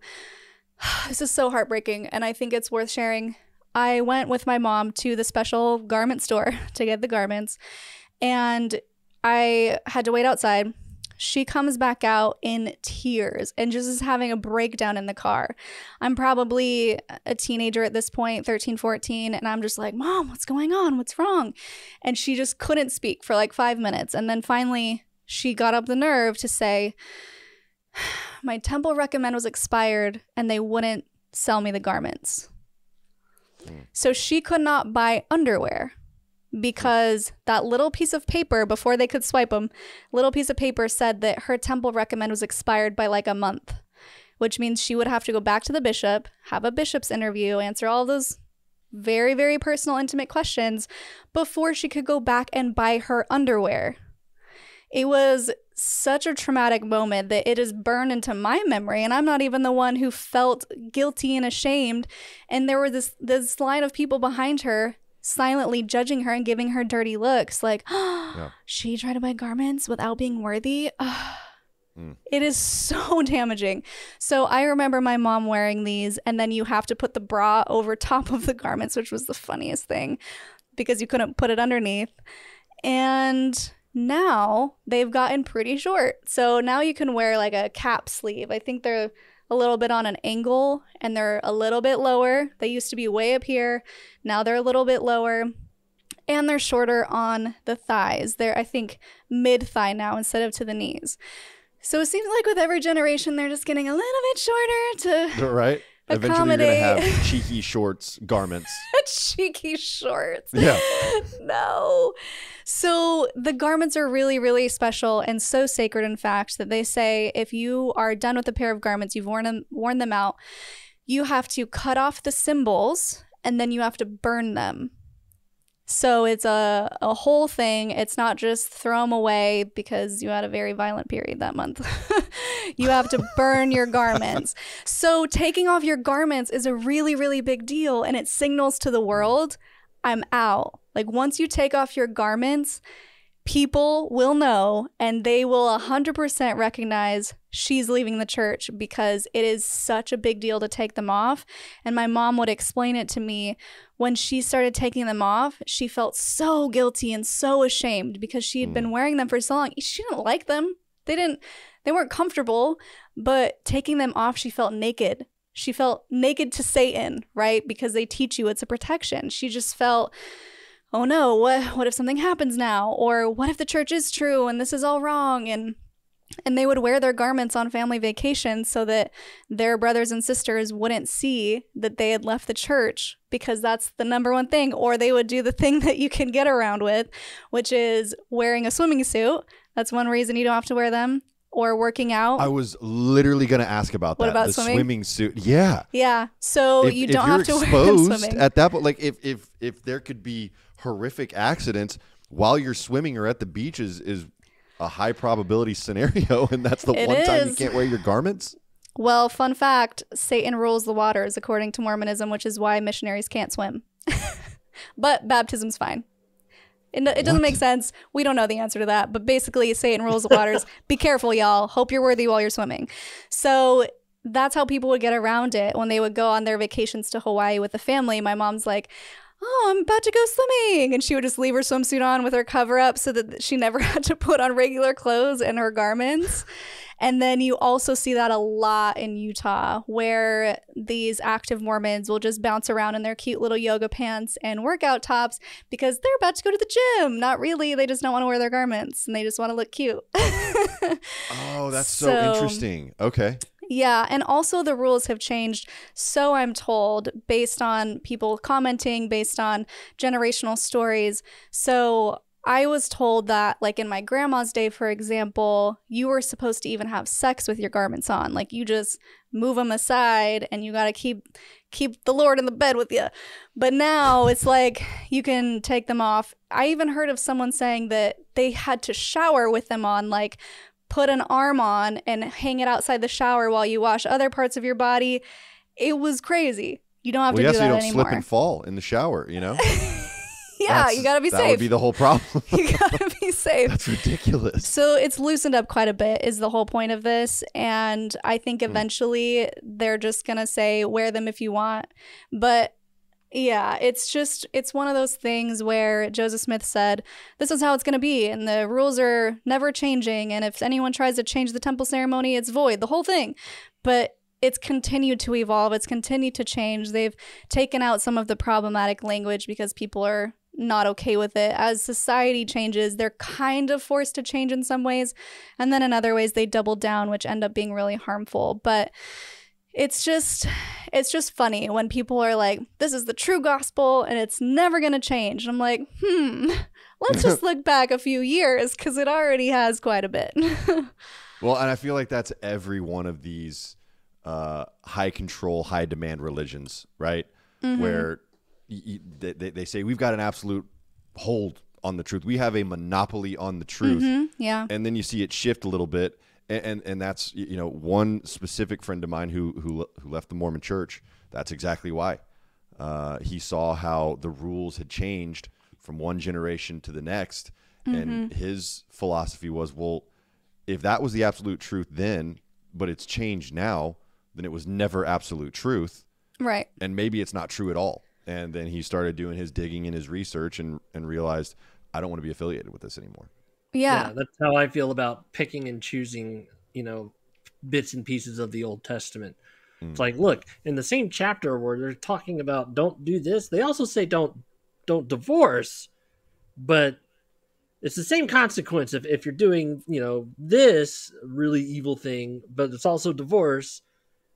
This is so heartbreaking, and I think it's worth sharing. I went with my mom to the special garment store to get the garments, and I had to wait outside. She comes back out in tears and just is having a breakdown in the car. I'm probably a teenager at this point, 13, 14, and I'm just like, Mom, what's going on? What's wrong? And she just couldn't speak for like five minutes. And then finally, she got up the nerve to say, My temple recommend was expired and they wouldn't sell me the garments. Hmm. So she could not buy underwear because that little piece of paper before they could swipe them, little piece of paper said that her temple recommend was expired by like a month, which means she would have to go back to the bishop, have a bishop's interview, answer all those very very personal intimate questions before she could go back and buy her underwear. It was such a traumatic moment that it is burned into my memory and I'm not even the one who felt guilty and ashamed. And there were this this line of people behind her silently judging her and giving her dirty looks like she tried to buy garments without being worthy. Mm. It is so damaging. So i remember my mom wearing these and then you have to put the bra over top of the garments which was the funniest thing because you couldn't put it underneath. And now they've gotten pretty short so now you can wear like a cap sleeve i think they're a little bit on an angle and they're a little bit lower. They used to be way up here. Now they're a little bit lower. And they're shorter on the thighs. They're, I think, mid thigh now instead of to the knees. So it seems like with every generation, they're just getting a little bit shorter to right. Eventually, you're gonna have cheeky shorts garments. cheeky shorts. Yeah. no. So the garments are really, really special and so sacred, in fact, that they say if you are done with a pair of garments, you've worn them, worn them out, you have to cut off the symbols and then you have to burn them. So it's a, a whole thing. It's not just throw them away because you had a very violent period that month. you have to burn your garments. So taking off your garments is a really, really big deal. And it signals to the world, I'm out. Like once you take off your garments, people will know and they will 100% recognize she's leaving the church because it is such a big deal to take them off. And my mom would explain it to me when she started taking them off, she felt so guilty and so ashamed because she had mm. been wearing them for so long. She didn't like them. They didn't they weren't comfortable, but taking them off she felt naked. She felt naked to Satan, right? Because they teach you it's a protection. She just felt oh no, what what if something happens now? Or what if the church is true and this is all wrong and and they would wear their garments on family vacations so that their brothers and sisters wouldn't see that they had left the church because that's the number one thing or they would do the thing that you can get around with which is wearing a swimming suit that's one reason you don't have to wear them or working out I was literally gonna ask about What that. about the swimming? swimming suit. Yeah. yeah so if, you don't have to wear them exposed swimming at that point, like if if if there could be horrific accidents while you're swimming or at the beach is is a high probability scenario, and that's the It one time you can't wear your garments. Well, fun fact Satan rules the waters according to Mormonism, which is why missionaries can't swim. but baptism's fine. It, it doesn't make sense. We don't know the answer to that. But basically, Satan rules the waters. Be careful, y'all. Hope you're worthy while you're swimming. So that's how people would get around it when they would go on their vacations to Hawaii with the family. My mom's like, Oh, I'm about to go swimming. And she would just leave her swimsuit on with her cover up so that she never had to put on regular clothes and her garments. And then you also see that a lot in Utah, where these active Mormons will just bounce around in their cute little yoga pants and workout tops because they're about to go to the gym. Not really. They just don't want to wear their garments and they just want to look cute. Oh, that's so, So- interesting. Okay. Yeah, and also the rules have changed, so I'm told, based on people commenting, based on generational stories. So I was told that, like in my grandma's day, for example, you were supposed to even have sex with your garments on. Like you just move them aside, and you got to keep keep the Lord in the bed with you. But now it's like you can take them off. I even heard of someone saying that they had to shower with them on, like put an arm on and hang it outside the shower while you wash other parts of your body. It was crazy. You don't have well, to yeah, do so you that don't anymore. slip and fall in the shower. You know. yeah, That's- you gotta be that safe. That would be the whole problem. you gotta be safe. That's ridiculous. So it's loosened up quite a bit, is the whole point of this. And I think Hmm. eventually they're just going to say, wear them if you want. But yeah, it's just, it's one of those things where Joseph Smith said, this is how it's going to be. And the rules are never changing. And if anyone tries to change the temple ceremony, it's void, the whole thing. But it's continued to evolve, it's continued to change. They've taken out some of the problematic language because people are not okay with it. As society changes, they're kind of forced to change in some ways, and then in other ways they double down, which end up being really harmful. But it's just it's just funny when people are like, "This is the true gospel, and it's never going to change." I'm like, "Hmm, let's just look back a few years because it already has quite a bit." Well, and I feel like that's every one of these uh, high control, high demand religions, right? Mm-hmm. Where y- y- they, they say we've got an absolute hold on the truth. We have a monopoly on the truth. Mhm, yeah. and then you see it shift a little bit and, and and that's you know one specific friend of mine who who who left the Mormon Church. That's exactly why. Uh, he saw how the rules had changed from one generation to the next, and his philosophy was, well, if that was the absolute truth then, but it's changed now, then it was never absolute truth, Right. and maybe it's not true at all. And then he started doing his digging and his research, and and realized I don't want to be affiliated with this anymore. Yeah. that's how I feel about picking and choosing, you know, bits and pieces of the Old Testament. Mm. It's like, look, in the same chapter where they're talking about don't do this, they also say don't don't divorce, but it's the same consequence if, if you're doing, you know, this really evil thing, but it's also divorce,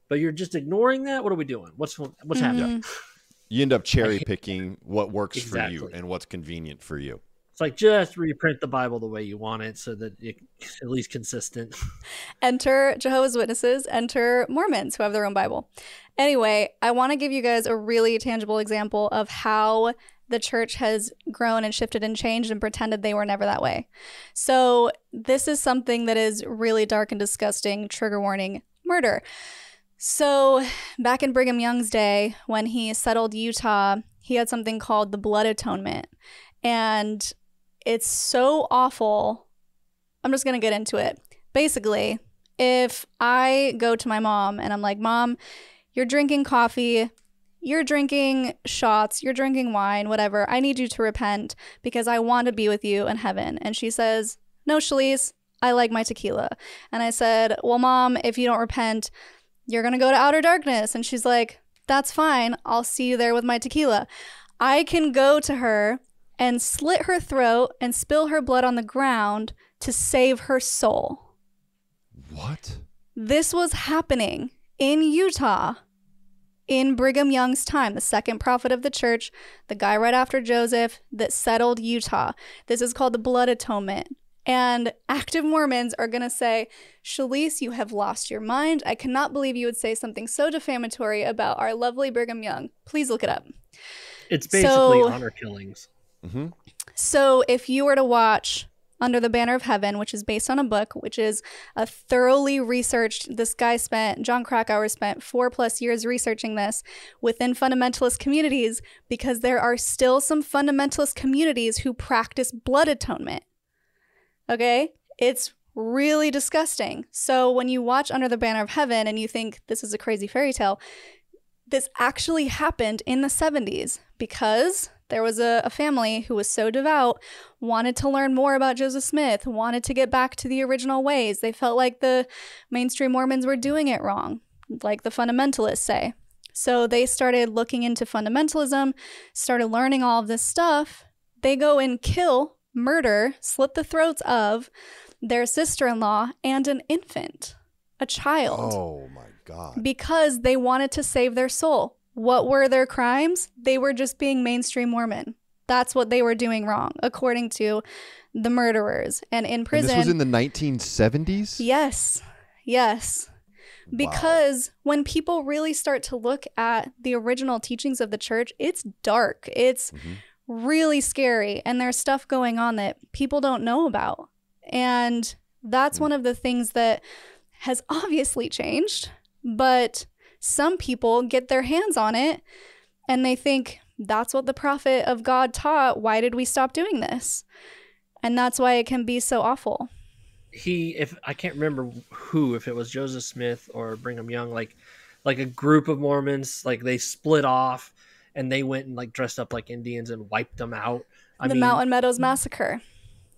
but you're just ignoring that. What are we doing? What's what's Mm-hmm. happening? You end up cherry picking what works for you and what's convenient for you. It's like just reprint the Bible the way you want it so that it's at least consistent. enter Jehovah's Witnesses, enter Mormons who have their own Bible. Anyway, I want to give you guys a really tangible example of how the church has grown and shifted and changed and pretended they were never that way. So, this is something that is really dark and disgusting. Trigger warning murder. So, back in Brigham Young's day, when he settled Utah, he had something called the blood atonement. And it's so awful. I'm just going to get into it. Basically, if I go to my mom and I'm like, Mom, you're drinking coffee, you're drinking shots, you're drinking wine, whatever, I need you to repent because I want to be with you in heaven. And she says, No, Shelise, I like my tequila. And I said, Well, Mom, if you don't repent, you're going to go to outer darkness. And she's like, That's fine. I'll see you there with my tequila. I can go to her and slit her throat and spill her blood on the ground to save her soul. What? This was happening in Utah in Brigham Young's time, the second prophet of the church, the guy right after Joseph that settled Utah. This is called the blood atonement. And active Mormons are going to say, Shelise, you have lost your mind. I cannot believe you would say something so defamatory about our lovely Brigham Young. Please look it up. It's basically So- honor killings. Mm-hmm. So, if you were to watch Under the Banner of Heaven, which is based on a book, which is a thoroughly researched, this guy spent, Jon Krakauer spent four plus years researching this within fundamentalist communities because there are still some fundamentalist communities who practice blood atonement. Okay? It's really disgusting. So, when you watch Under the Banner of Heaven and you think this is a crazy fairy tale, this actually happened in the 70s because there was a, a family who was so devout, wanted to learn more about Joseph Smith, wanted to get back to the original ways. They felt like the mainstream Mormons were doing it wrong, like the fundamentalists say. So they started looking into fundamentalism, started learning all of this stuff. They go and kill, murder, slit the throats of their sister in law and an infant, a child Oh my God. because they wanted to save their soul. What were their crimes? They were just being mainstream Mormon. That's what they were doing wrong, according to the murderers. And in And prison, this was in the 1970s? yes, yes. Because when people really start to look at the original teachings of the church, it's dark. It's Mhm. really scary. And there's stuff going on that people don't know about. And that's one of the things that has obviously changed, but some people get their hands on it and they think that's what the prophet of God taught. Why did we stop doing this? And that's why it can be so awful. He, if I can't remember who, if it was Joseph Smith or Brigham Young, like, like a group of Mormons, like they split off and they went and like dressed up like Indians and wiped them out. I the mean, Mountain Meadows Massacre.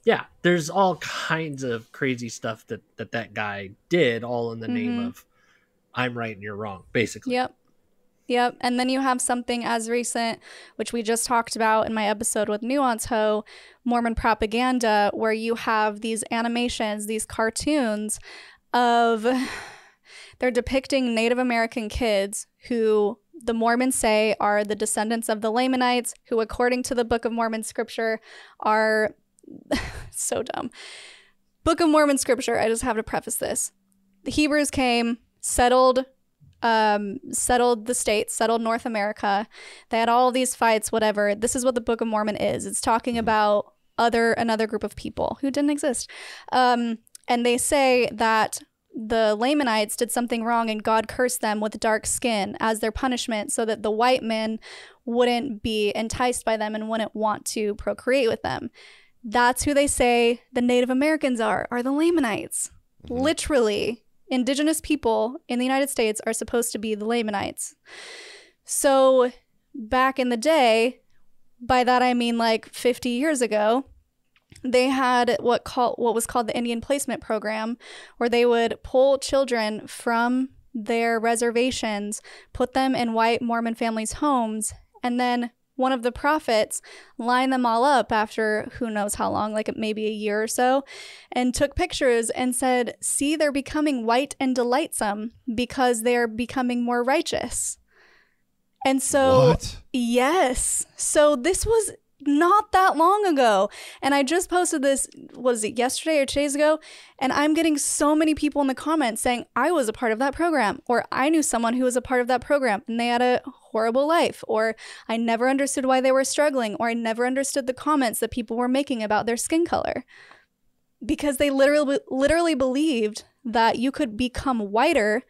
Yeah, there's all kinds of crazy stuff that that that guy did, all in the mm-hmm. name of I'm right and you're wrong, basically. Yep. Yep. And then you have something as recent, which we just talked about in my episode with Nuance Ho, Mormon propaganda, where you have these animations, these cartoons of they're depicting Native American kids who the Mormons say are the descendants of the Lamanites, who, according to the Book of Mormon scripture, are so dumb. Book of Mormon scripture, I just have to preface this. The Hebrews came, settled um, settled the states, settled North America. They had all these fights, whatever. This is what the Book of Mormon is. It's talking about other another group of people who didn't exist. Um, and they say that the Lamanites did something wrong and God cursed them with dark skin as their punishment so that the white men wouldn't be enticed by them and wouldn't want to procreate with them. That's who they say the Native Americans are, are the Lamanites. Mm-hmm. Literally, indigenous people in the United States are supposed to be the Lamanites. So back in the day, by that I mean like 50 years ago, they had what called what was called the Indian Placement Program, where they would pull children from their reservations, put them in white Mormon families' homes, and then one of the prophets lined them all up after who knows how long, like maybe a year or so, and took pictures and said, See, they're becoming white and delightsome because they're becoming more righteous. And so, what? yes. So this was not that long ago. And I just posted this, was it yesterday or two days ago? And I'm getting so many people in the comments saying, I was a part of that program, or I knew someone who was a part of that program and they had a horrible life, or I never understood why they were struggling, or I never understood the comments that people were making about their skin color. Because they literally literally believed that you could become whiter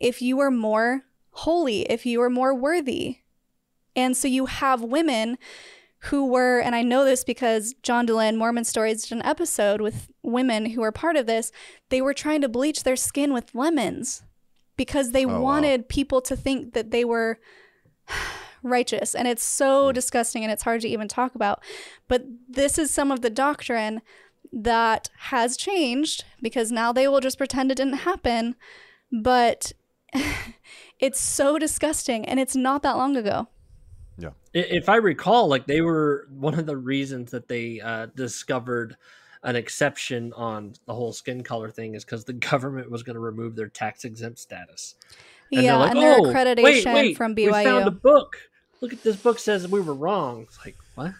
if you were more holy, if you were more worthy. And so you have women who were, and I know this because John Dehlin, Mormon Stories, did an episode with women who were part of this. They were trying to bleach their skin with lemons because they oh, wanted wow. people to think that they were righteous. And it's so mm. disgusting and it's hard to even talk about. But this is some of the doctrine that has changed because now they will just pretend it didn't happen. But it's so disgusting and it's not that long ago. Yeah. If I recall, like they were one of the reasons that they uh, discovered an exception on the whole skin color thing is because the government was going to remove their tax exempt status. And yeah, like, and their oh, accreditation wait, wait, from BYU. We found a book. Look at this book says we were wrong. It's like what?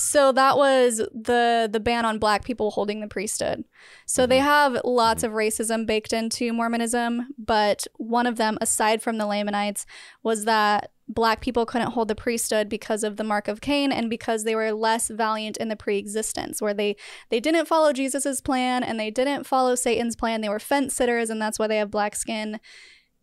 So that was the the ban on black people holding the priesthood. So they mm-hmm. have lots of racism baked into Mormonism, but one of them aside from the Lamanites was that black people couldn't hold the priesthood because of the mark of Cain and because they were less valiant in the pre-existence where they they didn't follow Jesus's plan and they didn't follow Satan's plan. They were fence sitters and that's why they have black skin.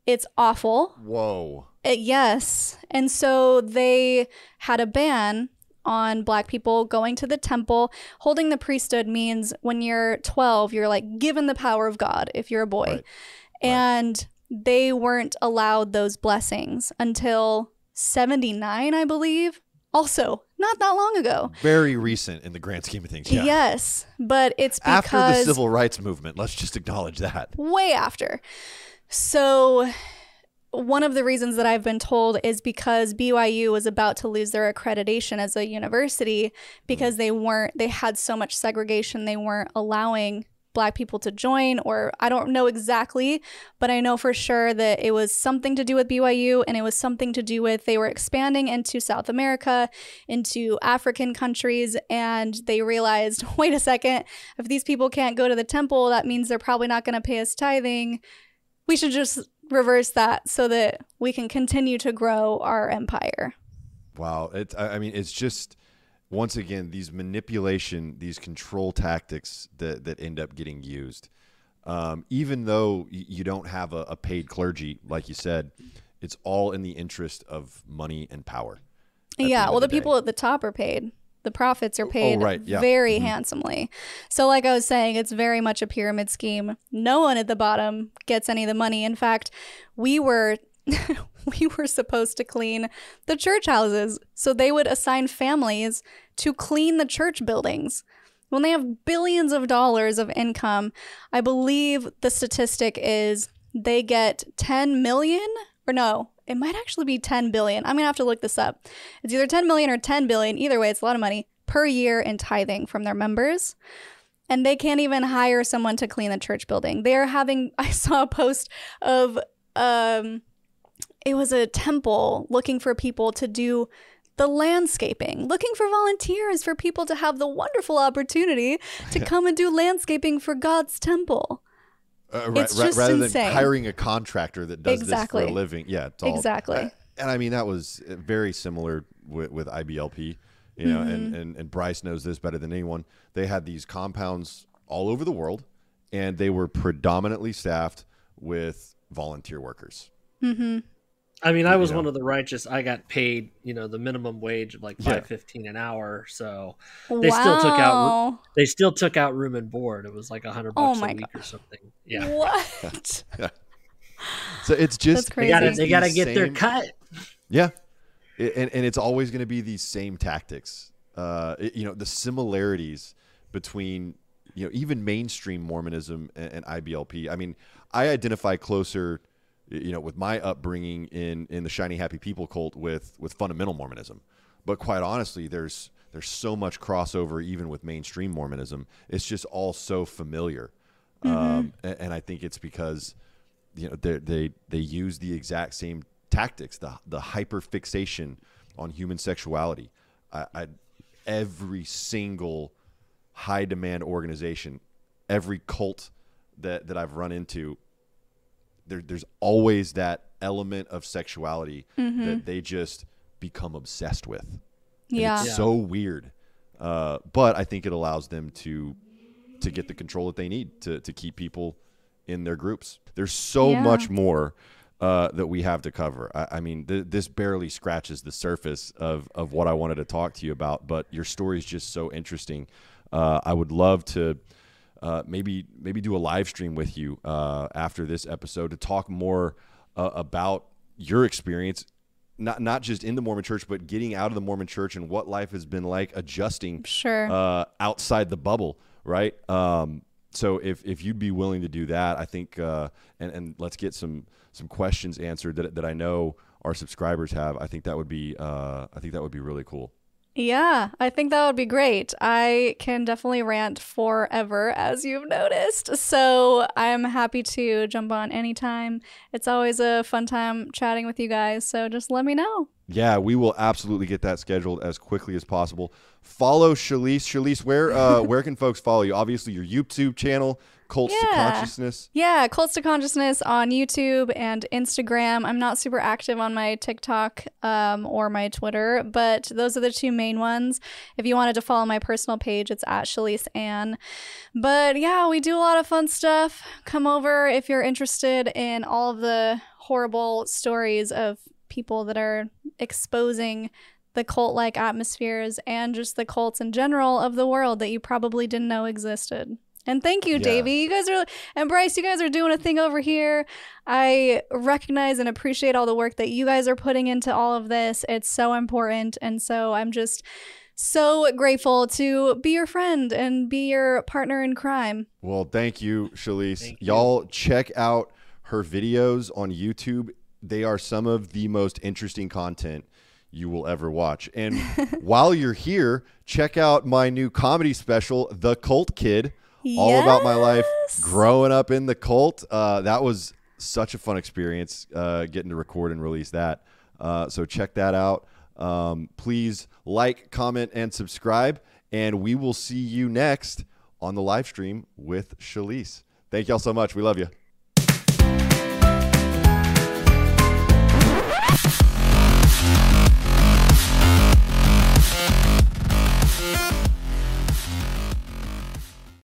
It's awful. Whoa. It, yes. And so they had a ban on black people going to the temple. Holding the priesthood means when you're 12, you're like given the power of God if you're a boy. Right. And right. they weren't allowed those blessings until 79, I believe. Also, not that long ago. Very recent in the grand scheme of things. Yeah. Yes, but it's because after the civil rights movement. Let's just acknowledge that. Way after. So one of the reasons that I've been told is because BYU was about to lose their accreditation as a university because mm. they weren't they had so much segregation they weren't allowing black people to join or I don't know exactly, but I know for sure that it was something to do with BYU and it was something to do with they were expanding into South America, into African countries and they realized, wait a second, if these people can't go to the temple, that means they're probably not going to pay us tithing. We should just reverse that so that we can continue to grow our empire. Wow, it I mean it's just once again these manipulation these control tactics that that end up getting used um, even though you don't have a, a, paid clergy like you said it's all in the interest of money and power. Yeah, well, the the people at the top are paid. The prophets are paid Oh, right, yeah. very Mhm. handsomely. So, like I was saying, it's very much a pyramid scheme. No one at the bottom gets any of the money. In fact, we were we were supposed to clean the church houses, so they would assign families to clean the church buildings. When they have billions of dollars of income, I believe the statistic is they get 10 million or no, it might actually be 10 billion. I'm going to have to look this up. It's either 10 million or 10 billion. Either way, it's a lot of money per year in tithing from their members. And they can't even hire someone to clean the church building. They are having, I saw a post of, um, it was a temple looking for people to do the landscaping, looking for volunteers for people to have the wonderful opportunity to come and do landscaping for God's temple. Uh, It's ra- just rather insane. than hiring a contractor that does this Exactly. for a living. Yeah, all, Exactly. uh, and I mean that was uh, very similar with, with IBLP. You know, and, Mm-hmm. and and Brice knows this better than anyone. They had these compounds all over the world, and they were predominantly staffed with volunteer workers. I mean, I was Yeah. one of the righteous. I got paid, you know, the minimum wage of like Yeah. five fifteen an hour. So They still took out- they still took out room and board. It was like a hundred Oh bucks my a week or something. Yeah, What? So it's just That's they got to they got to these get their cut. Yeah, I- and and it's always going to be these same tactics. Uh, it- you know, the similarities between you know even mainstream Mormonism and, and IBLP. I mean, I identify closer, y- you know, with my upbringing in in the Shiny Happy People cult with with fundamental Mormonism. But quite honestly, there's there's so much crossover even with mainstream Mormonism. It's just all so familiar, um, and, and I think it's because you know they they they use the exact same tactics the the hyper fixation on human sexuality I, I every single high demand organization every cult that that I've run into there there's always that element of sexuality that they just become obsessed with And Yeah. it's so weird uh, but I think it allows them to to get the control that they need to to keep people in their groups. There's so Yeah. much more uh, that we have to cover. I, I mean, th- this barely scratches the surface of of what I wanted to talk to you about. But your story is just so interesting. Uh, I would love to. Uh, maybe maybe do a live stream with you uh, after this episode to talk more uh, about your experience not not just in the Mormon church but getting out of the Mormon church and what life has been like adjusting Sure. uh, outside the bubble, right? Um, so if, if you'd be willing to do that, I think, uh, and, and let's get some some questions answered that, that I know our subscribers have. I think that would be uh, I think that would be really cool. Yeah, I think that would be great. I can definitely rant forever, as you've noticed. So I'm happy to jump on anytime. It's always a fun time chatting with you guys. So just let me know. Yeah, we will absolutely get that scheduled as quickly as possible. Follow Shelise. Shelise, where uh, where can folks follow you? Obviously, your YouTube channel, Cults to Consciousness. Yeah, Cults to Consciousness on YouTube and Instagram. I'm not super active on my TikTok um, or my Twitter, but those are the two main ones. If you wanted to follow my personal page, it's at Shelise Ann. But yeah, we do a lot of fun stuff. Come over if you're interested in all of the horrible stories of people that are exposing the cult like atmospheres and just the cults in general of the world that you probably didn't know existed. And thank you, Yeah. Davey. You guys are, and Brice, you guys are doing a thing over here. I recognize and appreciate all the work that you guys are putting into all of this. It's so important. And so I'm just so grateful to be your friend and be your partner in crime. Well, thank you, Shelise. Thank you. Y'all check out her videos on YouTube. They are some of the most interesting content you will ever watch. And while you're here, check out my new comedy special, The Cult Kid, all about my life growing up in the cult. Uh, that was such a fun experience uh, getting to record and release that. Uh, so check that out. Um, please like, comment, and subscribe. And we will see you next on the live stream with Shelise. Thank y'all so much. We love you.